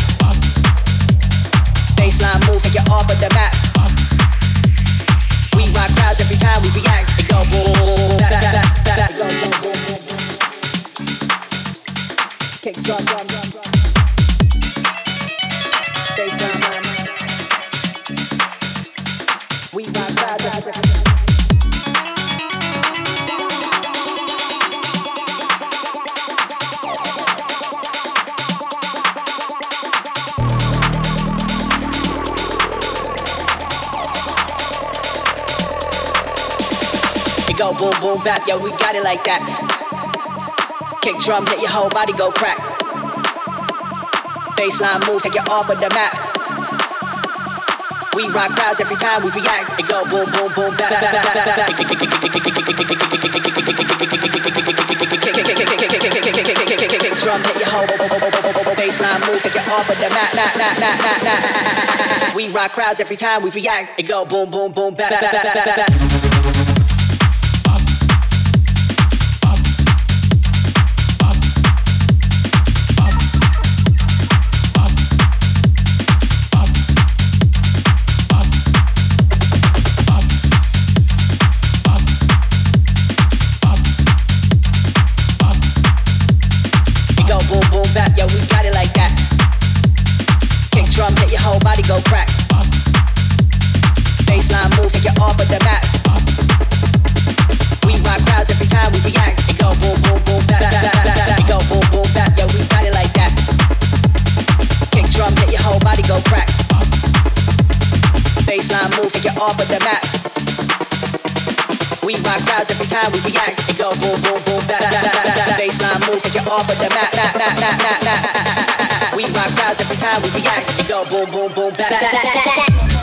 Speaker 14: Boom back, yeah, we got it like that.
Speaker 15: Kick drum, hit your whole body go crack. Bassline moves, take you off of the map. We rock crowds every time we react. It go boom, boom, boom, back, back, back, back, back. Drum hit your whole bassline moves, take you off of the map. Nah, nah, nah, nah, nah. We rock crowds every time we react. It go boom, boom, boom, back, back, back, back, back, you the map, map, map, map, map, map. We rock crowds every time we react. It go boom, boom, boom, back, back, back, back,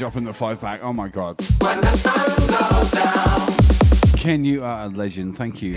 Speaker 6: dropping the five pack. Oh my god.
Speaker 16: Down,
Speaker 6: Can you are a legend. Thank you.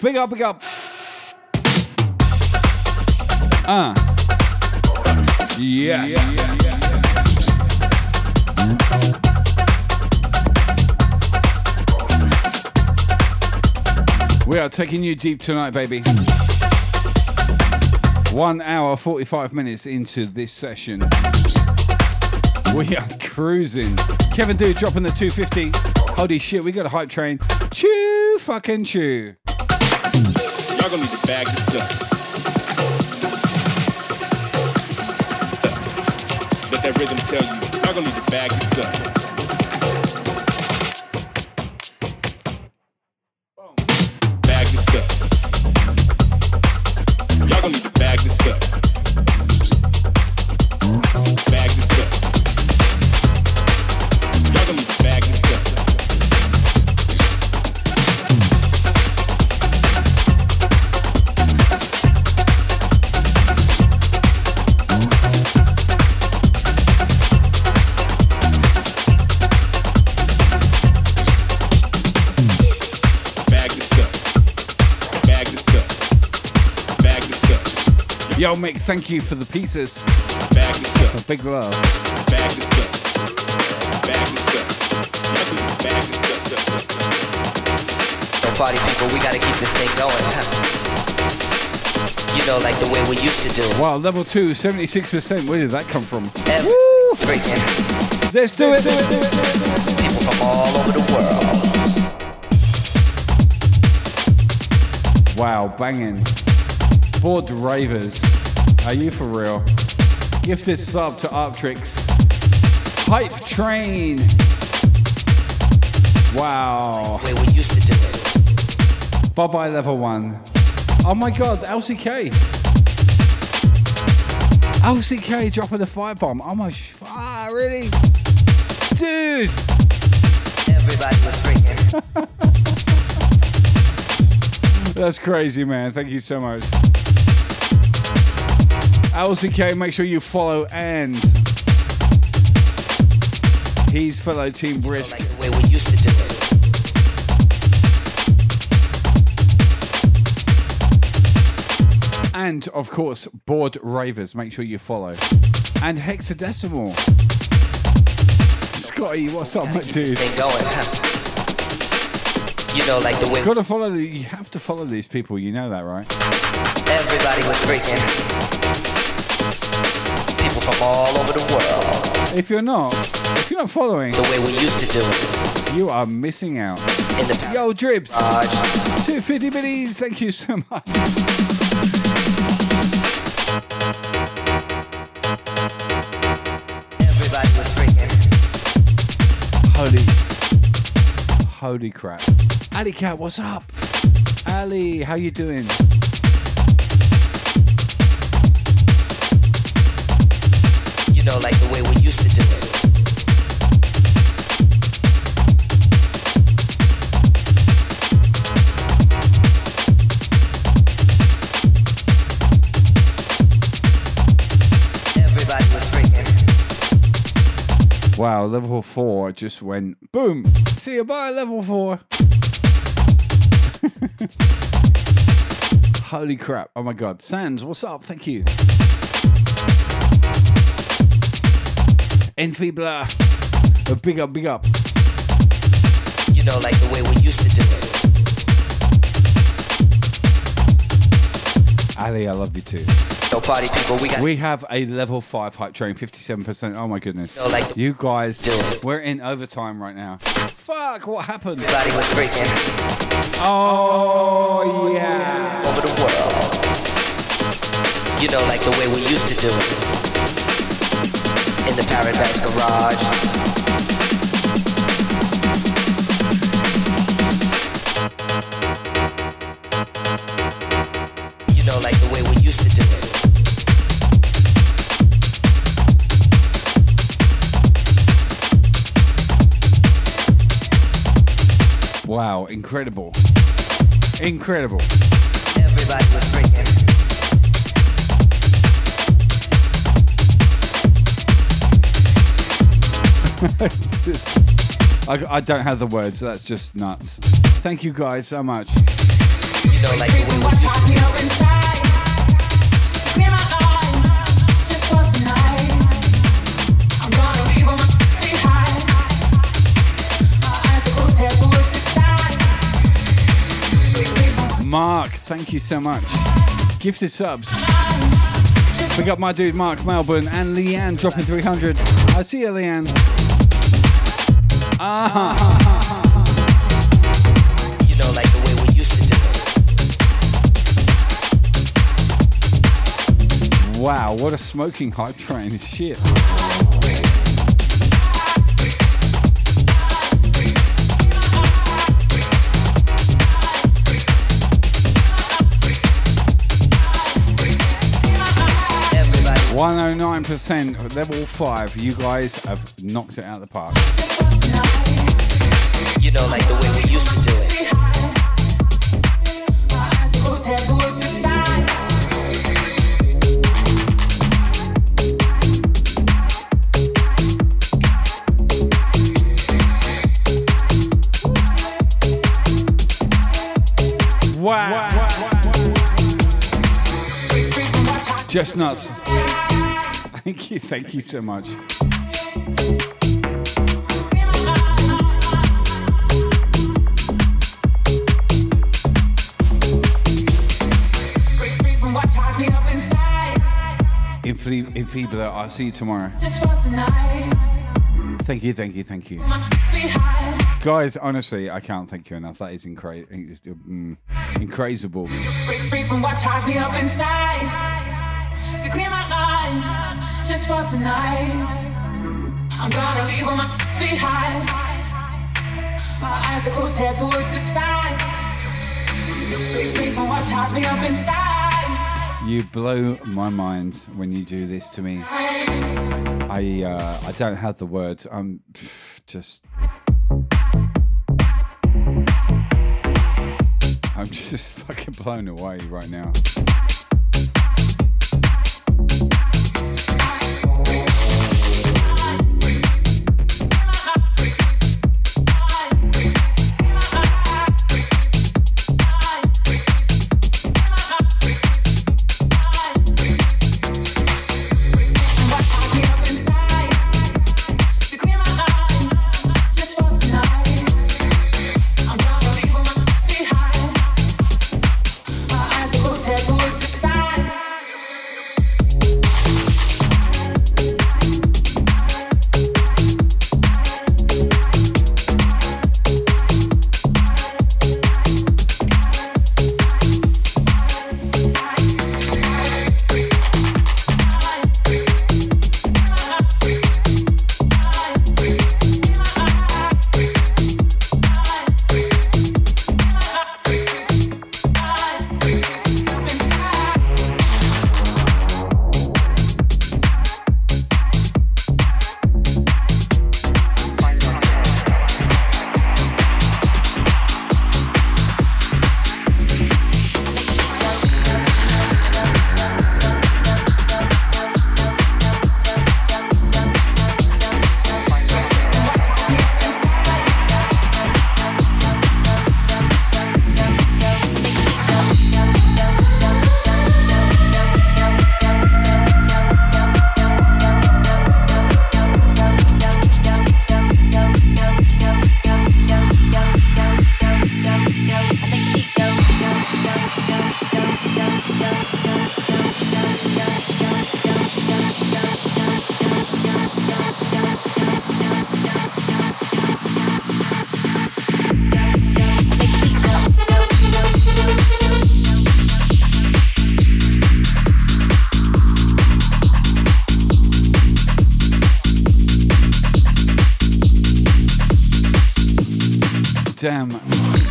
Speaker 6: Big up, big up. Ah. Yes. We are taking you deep tonight, baby. One hour, 45 minutes into this session. We are cruising. Kevin Dude dropping the 250. Holy shit, we got a hype train. Chew, fucking chew.
Speaker 17: Y'all gonna need to bag. Let that rhythm tell you. Y'all gonna need to bag up.
Speaker 6: Thank you for the pieces.
Speaker 17: Bag this up.
Speaker 6: A big love.
Speaker 17: Bag this up. Bag this up. Y'all can bag this up, up, up, up.
Speaker 18: Party people, we gotta keep this thing going, huh? You know, like the way we used to do it.
Speaker 6: Wow, level two, 76%. Where did that come from?
Speaker 18: Every freaking
Speaker 6: Let's do it.
Speaker 18: people from all over the world.
Speaker 6: Wow, banging. Bored ravers. Are you for real? Gifted sub to Arctrix. Hype train. Wow.
Speaker 18: Way we used to do it.
Speaker 6: Bye bye, level one. Oh my god, LCK. LCK dropping the firebomb. Oh my. Sh- ah, really? Dude.
Speaker 18: Everybody was freaking.
Speaker 6: That's crazy, man. Thank you so much. LCK, make sure you follow and he's fellow Team Brisk.
Speaker 18: Like the way we used to do it.
Speaker 6: And of course, Board Ravers. Make sure you follow. And Hexadecimal. Scotty, what's up, mate, dude?
Speaker 18: Thing going, huh? You know, like the way
Speaker 6: Gotta follow. The, you have to follow these people. You know that, right?
Speaker 18: everybody was freaking. From all over the world.
Speaker 6: If you're not, if you're not following,
Speaker 18: The way we used to do it.
Speaker 6: you are missing out.
Speaker 18: In the
Speaker 6: Yo, Dribs,
Speaker 18: garage.
Speaker 6: Uh, 250 biddies. Thank you so much.
Speaker 18: Everybody was freaking.
Speaker 6: Holy, holy crap. Ali Cat, what's up? Ali, how you doing? Wow, level four just went boom. See you bye, level four. Holy crap. Oh my god. Sands, what's up? Thank you. Enfi Blah. Uh, big up, big up.
Speaker 18: You know, like the way we used to do it.
Speaker 6: Ali, I love you too.
Speaker 18: So party people, we got
Speaker 6: We have a level five hype train, 57%. Oh my goodness.
Speaker 18: No, like-
Speaker 6: you guys, we're in overtime right now. Fuck, what happened?
Speaker 18: everybody was freaking
Speaker 6: Oh, yeah.
Speaker 18: over the world. You know, like the way we used to do it. In the Paradise Garage. You know, like the way we used to do it.
Speaker 6: Wow, incredible. Incredible.
Speaker 14: Everybody was freaking.
Speaker 6: I, I don't have the words. That's just nuts. Thank you guys so much.
Speaker 14: You know, like the we used.
Speaker 6: Mark, thank you so much. Gifted subs. We got my dude Mark Melbourne and Leanne dropping 300. I see you, Leanne. Wow, what a smoking hype train. Shit. One oh nine percent level five. You guys have knocked it out of the park.
Speaker 14: You know, like the way we used to do it.
Speaker 6: Wow. Just nuts. Thank you, thank you so much. Enfle- Enfeebler, I'll see you tomorrow. Thank you, thank you, thank you. Guys, honestly, I can't thank you enough. That is incra- mm, incredible.
Speaker 16: Mind, just for tonight. I'm gonna leave all my behind. My eyes are closed, head towards the sky. Break free from what ties me up inside.
Speaker 6: You blow my mind when you do this to me. I uh, I don't have the words. I'm just I'm just fucking blown away right now.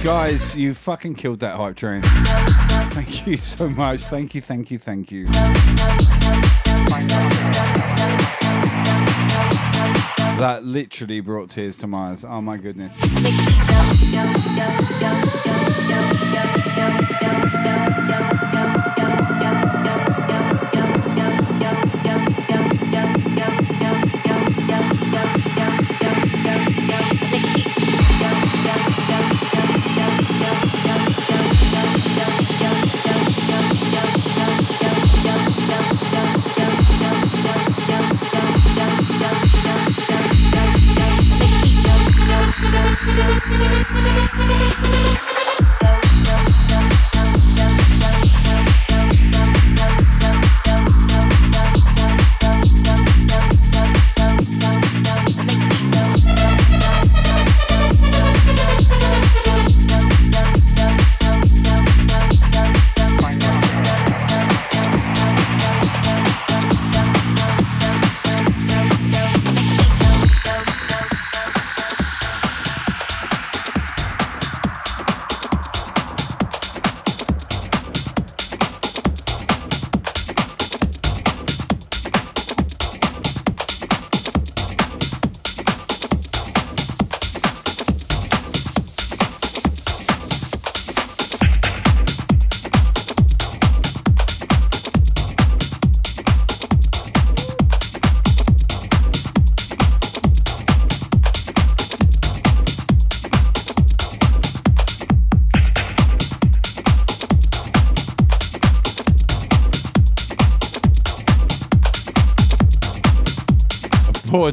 Speaker 6: Guys, you fucking killed that hype train. Thank you so much. Thank you, thank you, thank you. That literally brought tears to my eyes. Oh my goodness.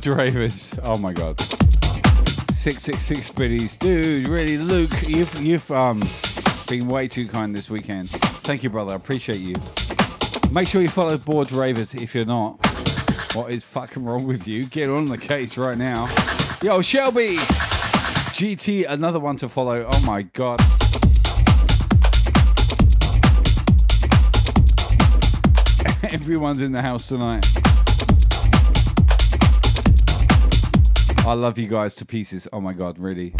Speaker 6: Board Ravers. Oh my god. 666 biddies. Dude, really, Luke, you've, you've um, been way too kind this weekend. Thank you, brother. I appreciate you. Make sure you follow Board Ravers if you're not. What is fucking wrong with you? Get on the case right now. Yo, Shelby! GT, another one to follow. Oh my god. Everyone's in the house tonight. I love you guys to pieces. Oh my god, really.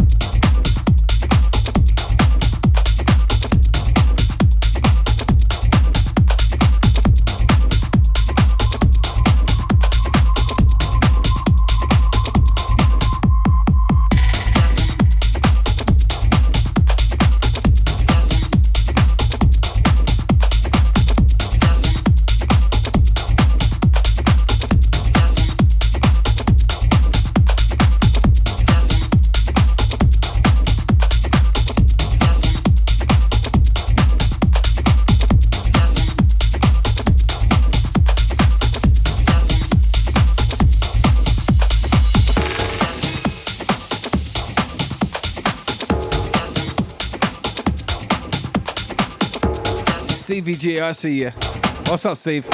Speaker 6: I see you. What's up, Steve?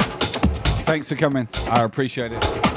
Speaker 6: Thanks for coming. I appreciate it.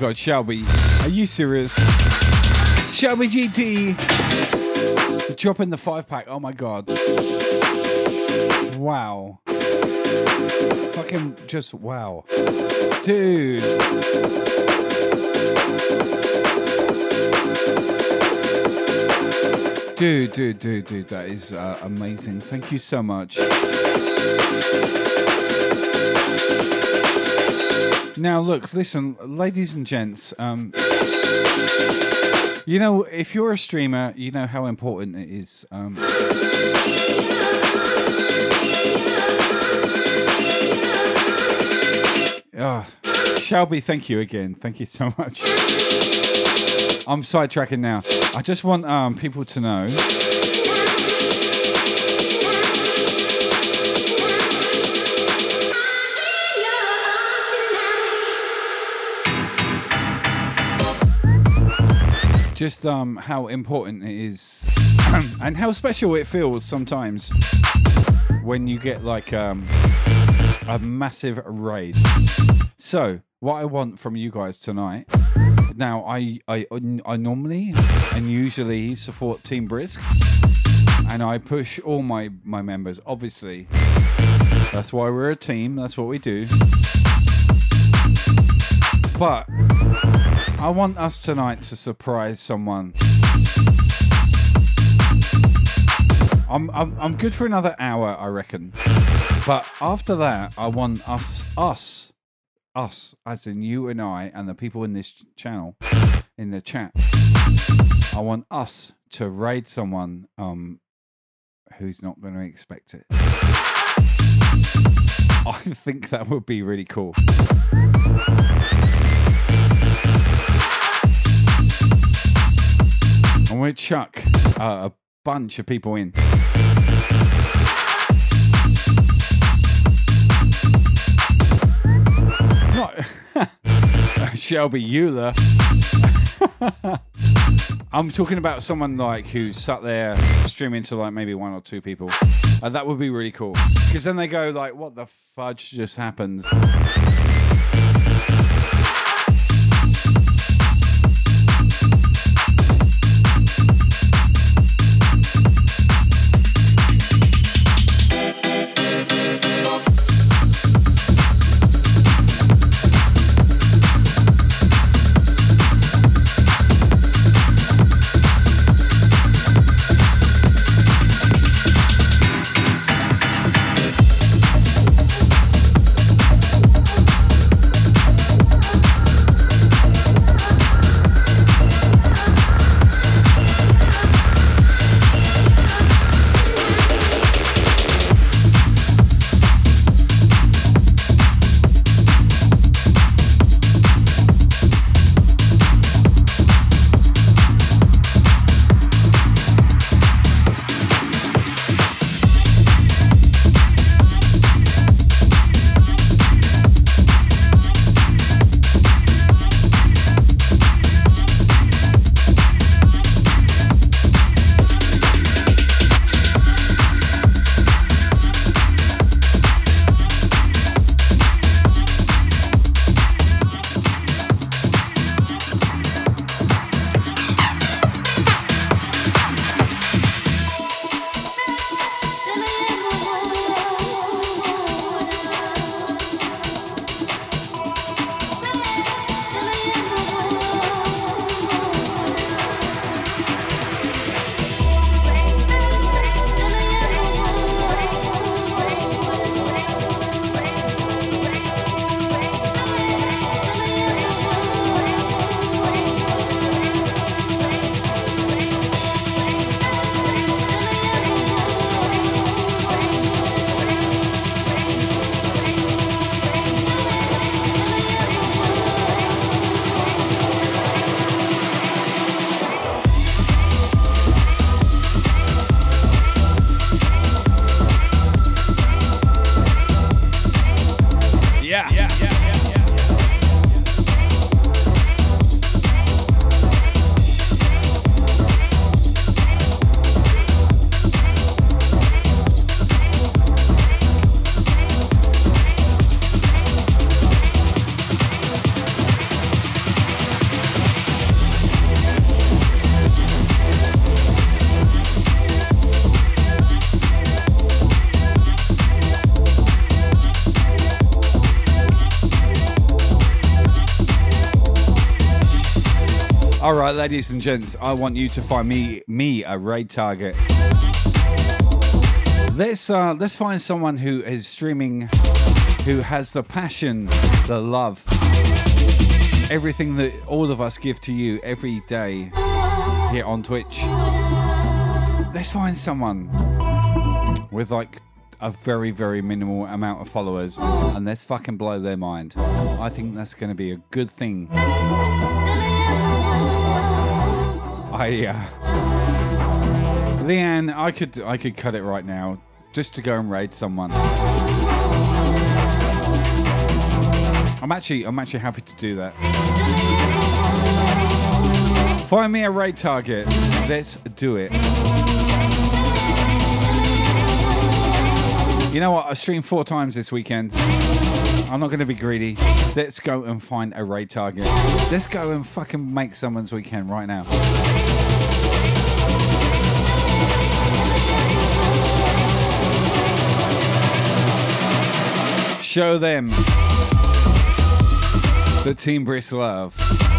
Speaker 6: God, Shelby. Are you serious? Shelby GT. Dropping the five pack. Oh my god. Wow. Fucking just wow. Dude. Dude, dude, dude, dude, that is uh, amazing. Thank you so much. Now, look, listen, ladies and gents. Um, you know, if you're a streamer, you know how important it is. Um, oh, Shelby, thank you again. Thank you so much. I'm sidetracking now. I just want um, people to know. Just um, how important it is and how special it feels sometimes when you get like um, a massive raid. So, what I want from you guys tonight. Now, I I I normally and usually support Team Brisk, and I push all my my members. Obviously, that's why we're a team. That's what we do. But I want us tonight to surprise someone. I'm, I'm I'm good for another hour, I reckon. But after that, I want us us us as in you and I and the people in this channel in the chat. I want us to raid someone um who's not going to expect it. I think that would be really cool. And we'll chuck uh, a bunch of people in. Not Shelby Euler. I'm talking about someone like who sat there streaming to like maybe one or two people. Uh, that would be really cool because then they go like, "What the fudge just happened?" Right, ladies and gents, I want you to find me me a raid target. Let's uh, let's find someone who is streaming, who has the passion, the love, everything that all of us give to you every day here on Twitch. Let's find someone with like a very very minimal amount of followers, and let's fucking blow their mind. I think that's going to be a good thing. I uh, Leanne, I could I could cut it right now just to go and raid someone. I'm actually I'm actually happy to do that. Find me a raid target. Let's do it. You know what? I streamed four times this weekend. I'm not going to be greedy. Let's go and find a raid target. Let's go and fucking make someone's weekend right now. Show them the Team Brisk love.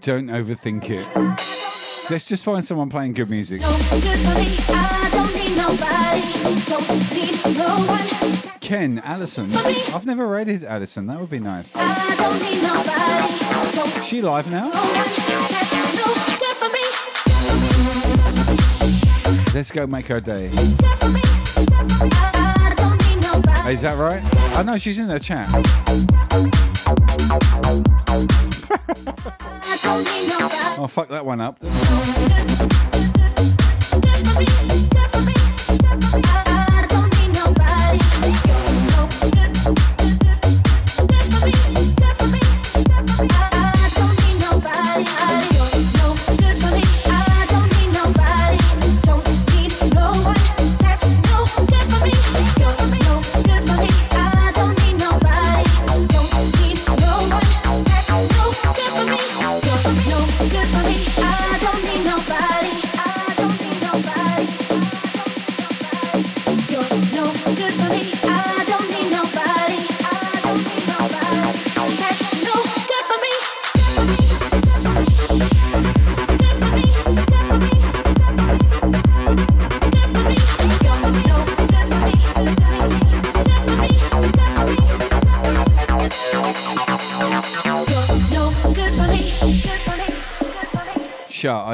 Speaker 19: Don't
Speaker 6: overthink it. Let's just find someone playing good music.
Speaker 19: No good for me. I don't need nobody. Don't need no one.
Speaker 6: Ken, Allison. I've never rated Allison. That would be nice.
Speaker 19: I don't need nobody. Don't
Speaker 6: Is she live now?
Speaker 19: that's no good for me.
Speaker 6: Let's go make her day. Is that right? Oh, I know she's in the chat.
Speaker 19: I don't need nobody.
Speaker 6: Oh, fuck that one up.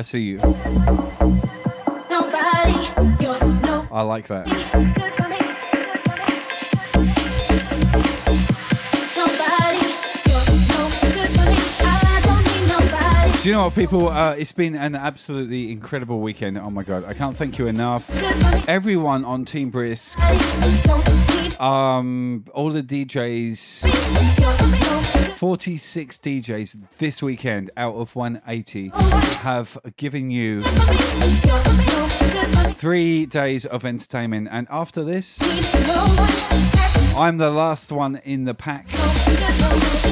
Speaker 19: I
Speaker 6: see you. I like that.
Speaker 19: good for me. Nobody. You're no good for me. I don't need nobody.
Speaker 6: Do you know what, people? Uh, it's been an absolutely incredible weekend. Oh my god, I can't thank you enough. Everyone on Team Brisk, um, all the DJs, 46 DJs this weekend out of 180 have given you three days of entertainment. And after this, I'm the last one in the pack.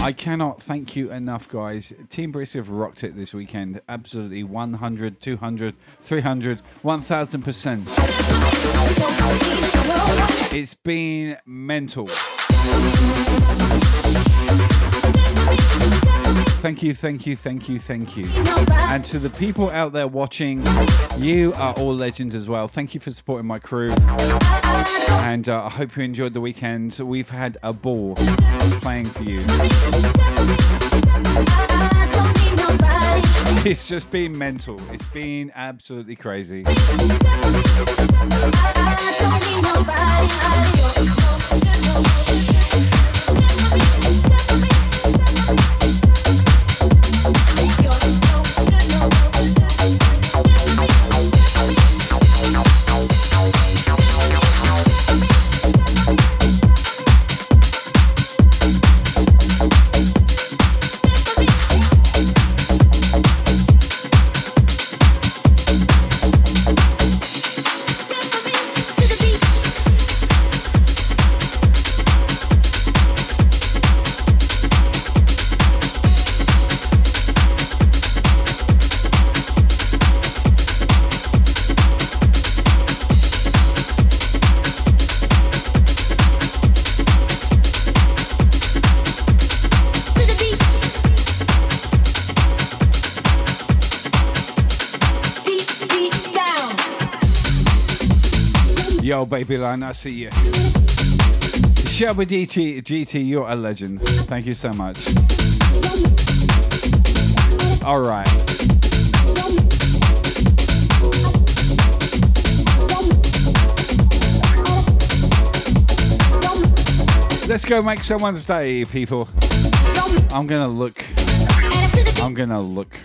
Speaker 6: I cannot thank you enough, guys. Team Brisk have rocked it this weekend. Absolutely 100, 200, 300, 1000%. It's been mental. Thank you, thank you, thank you, thank you. And to the people out there watching, you are all legends as well. Thank you for supporting my crew. And uh, I hope you enjoyed the weekend. We've had a ball playing for you. It's just been mental. It's been absolutely crazy. Baby line, I see you. Shelby DT, GT, you're a legend. Thank you so much. All right. Let's go make someone's day, people. I'm gonna look. I'm gonna look.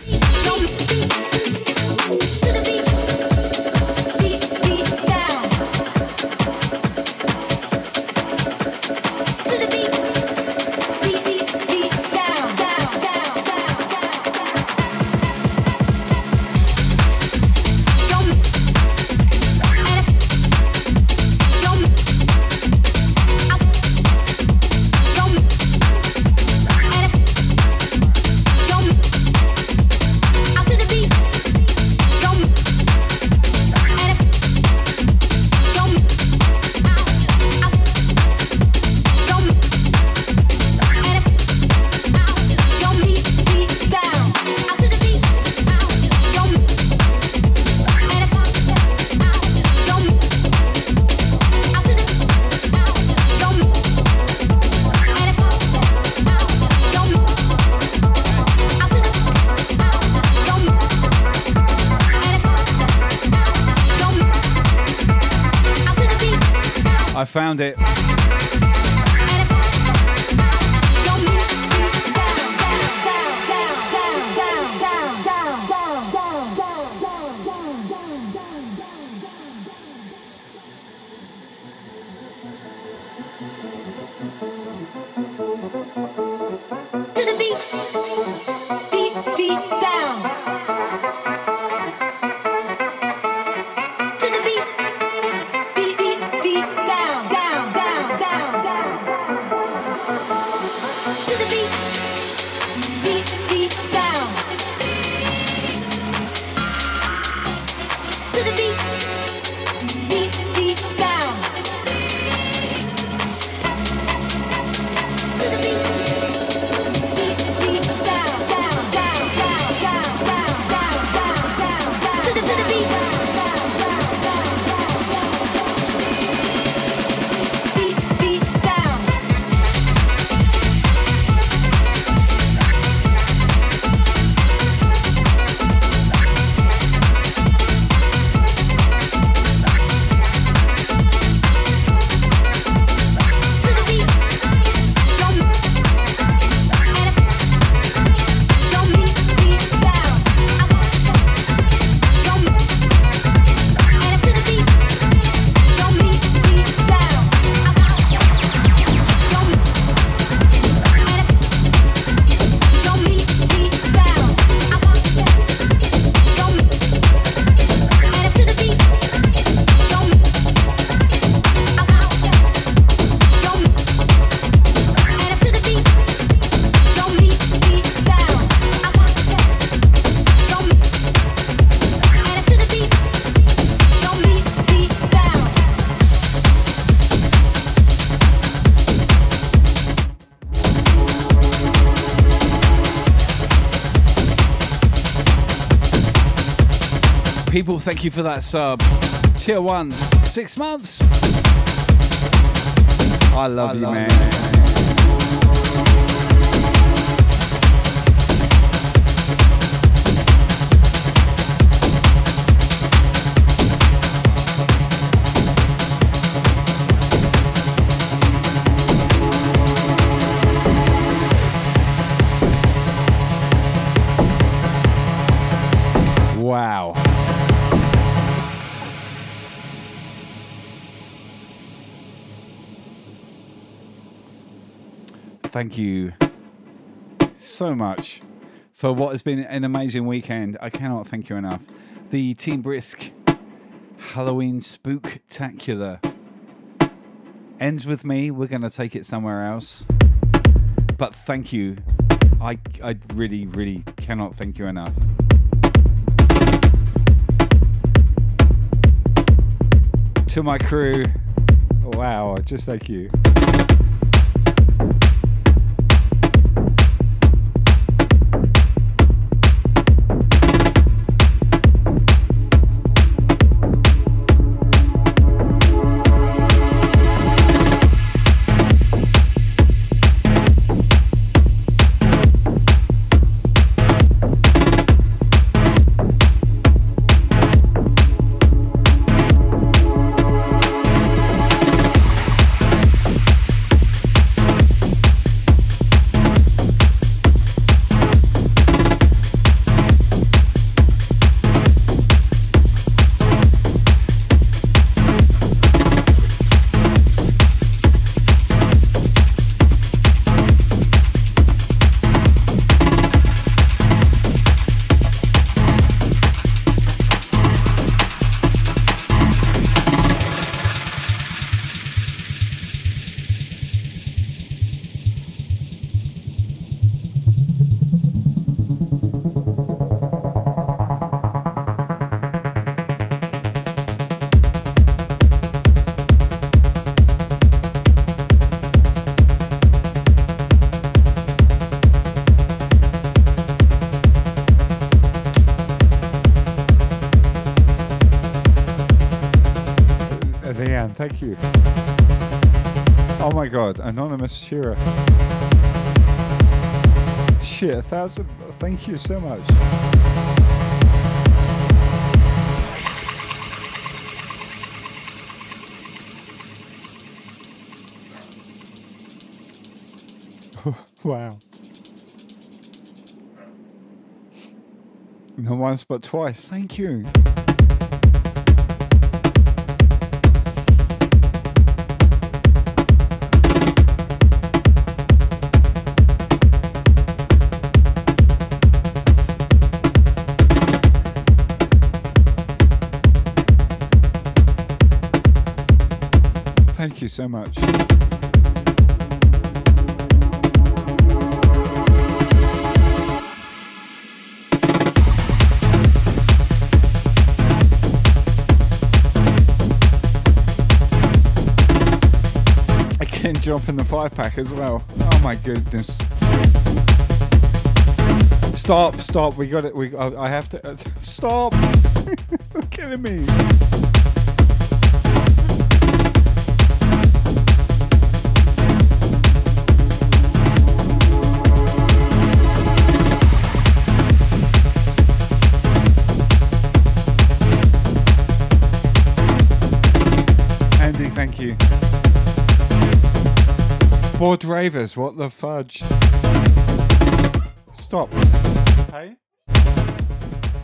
Speaker 6: Thank you for that sub. Tier one, six months. I love you, man. Thank you so much for what has been an amazing weekend. I cannot thank you enough. The Team Brisk Halloween Spooktacular ends with me. We're going to take it somewhere else. But thank you. I, I really, really cannot thank you enough. To my crew, wow, just thank you. Anonymous cheerer. Shit, a thousand. Thank you so much. wow. Not once but twice. Thank you. You so much. Again, jump in the five pack as well. Oh my goodness. Stop, stop. We got it. We. I have to. Uh, stop. You're killing me. Board Ravers, what the fudge? Stop. Hey?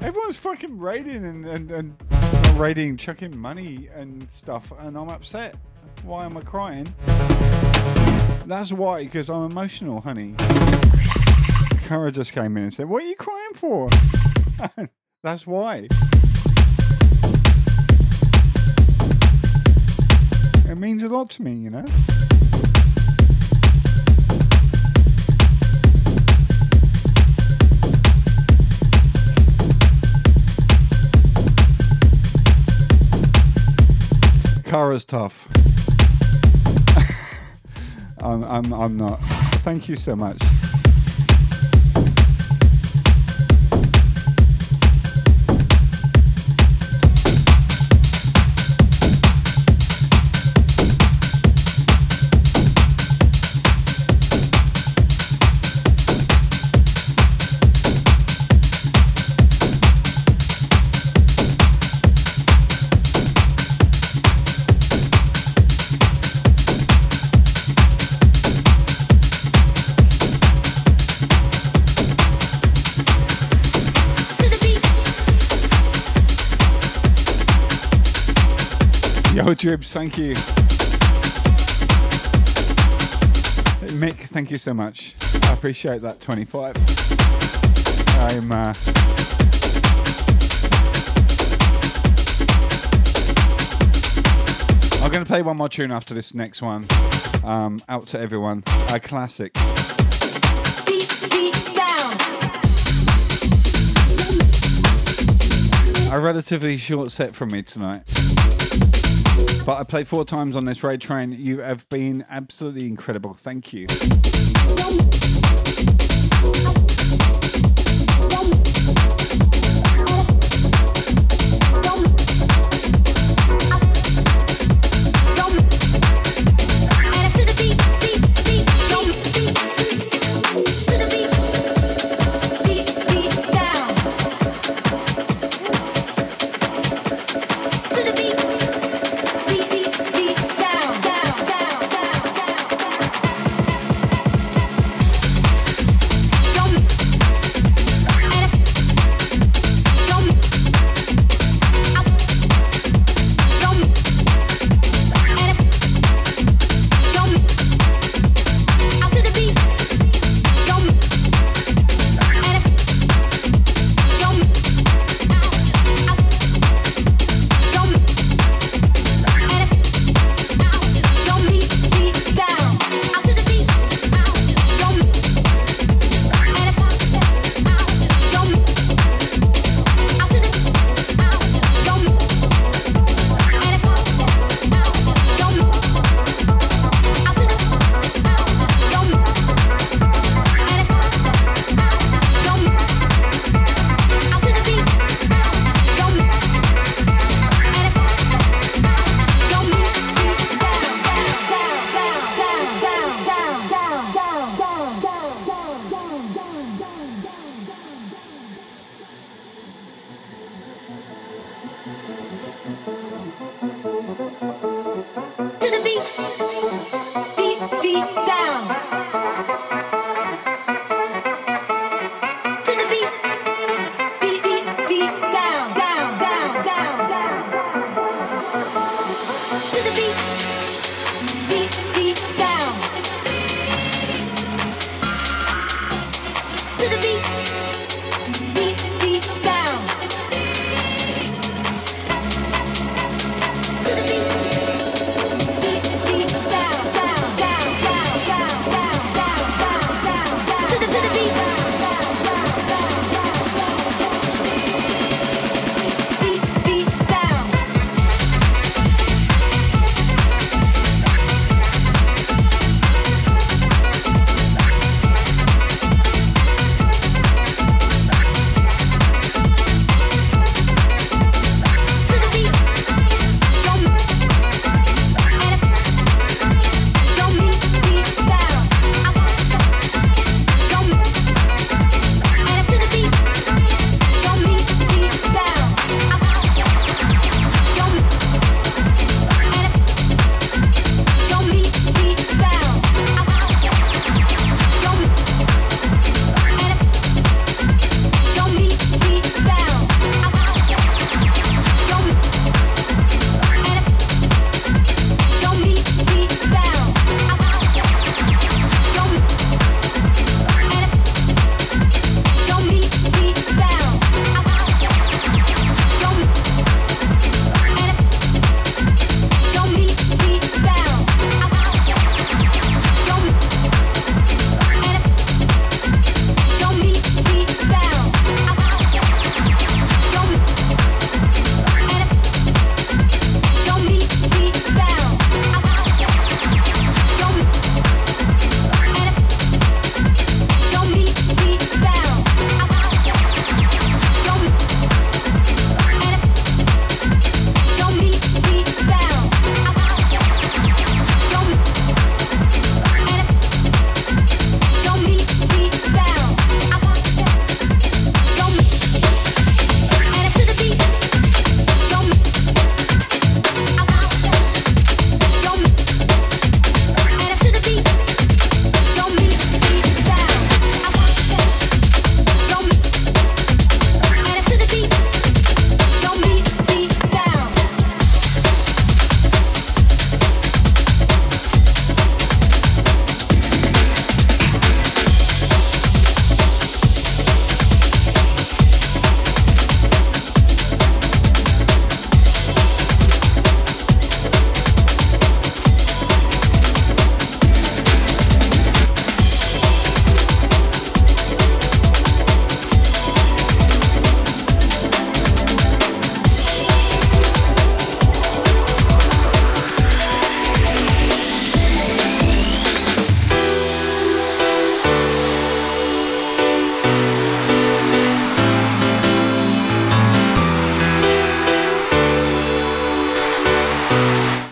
Speaker 6: Everyone's fucking raiding and, and, and not raiding, chucking money and stuff, and I'm upset. Why am I crying? That's why, because I'm emotional, honey. Kara just came in and said, What are you crying for? That's why. It means a lot to me, you know? Kara's tough. I'm, I'm, I'm not. Thank you so much. Dribs, thank you. Mick, thank you so much. I appreciate that 25. I'm. Uh, I'm going to play one more tune after this next one. Um, out to everyone. A classic. A relatively short set from me tonight. But I played four times on this raid train. You have been absolutely incredible. Thank you.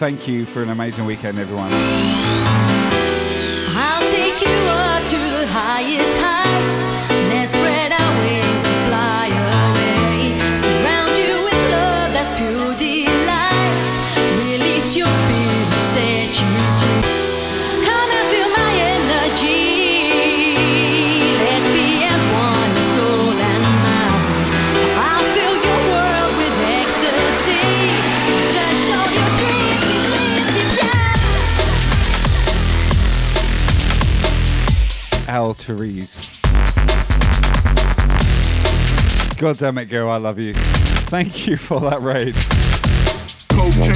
Speaker 6: Thank you for an amazing weekend, everyone.
Speaker 19: I'll take you up to the highest heights.
Speaker 6: Therese. God damn it, girl, I love you. Thank you for that raid.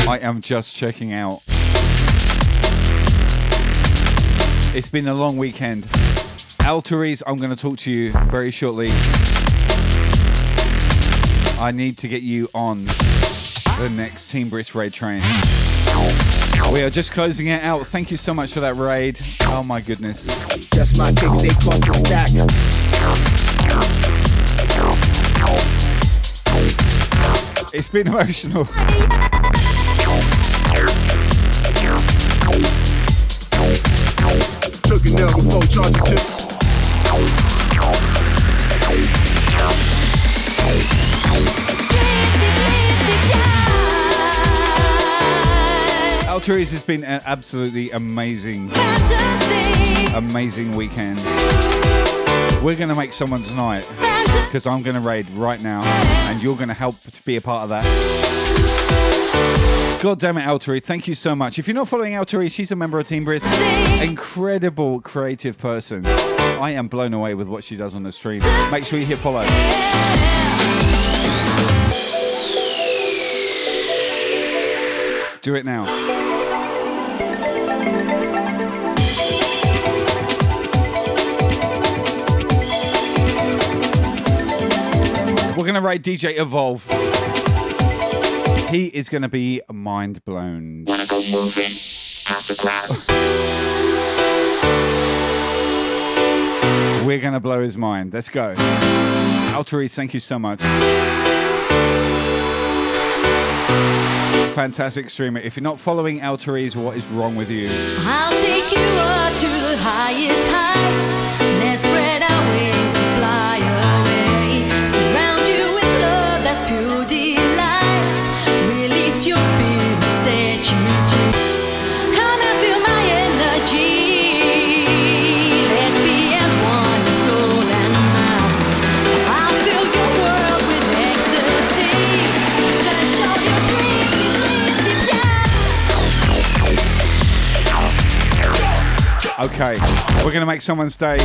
Speaker 6: I am just checking out. It's been a long weekend. Al Therese, I'm going to talk to you very shortly. I need to get you on the next Team Brisk raid train. We are just closing it out. Thank you so much for that raid. Oh my goodness.
Speaker 3: Just my kicks, they cross the stack.
Speaker 6: It's been emotional. Therese has been an absolutely amazing, amazing weekend. We're going to make someone's night because I'm going to raid right now and you're going to help to be a part of that. God damn it, Al thank you so much. If you're not following Al she's a member of Team Brisk. Incredible creative person. I am blown away with what she does on the stream. Make sure you hit follow. Do it now. We're going to rate DJ Evolve. He is going to be mind blown. We're going to blow his mind. Let's go. Alterise, thank you so much. Fantastic streamer. If you're not following Alterise, what is wrong with you? Okay, we're to make someone's day.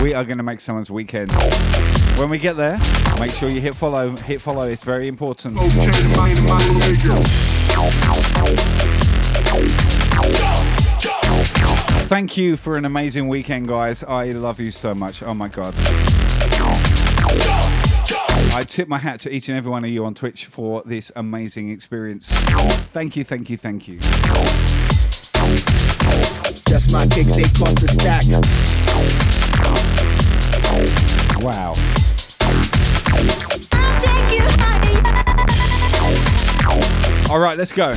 Speaker 6: We are to make someone's weekend. When we get there, make sure you hit follow. Hit follow, it's very important. Thank you for an amazing weekend, guys. I love you so much. Oh my God. I tip my hat to each and every one of you on Twitch for this amazing experience. Thank you, thank you, thank you.
Speaker 3: Just my gigs, they cost a stack.
Speaker 6: Wow. All right, let's go.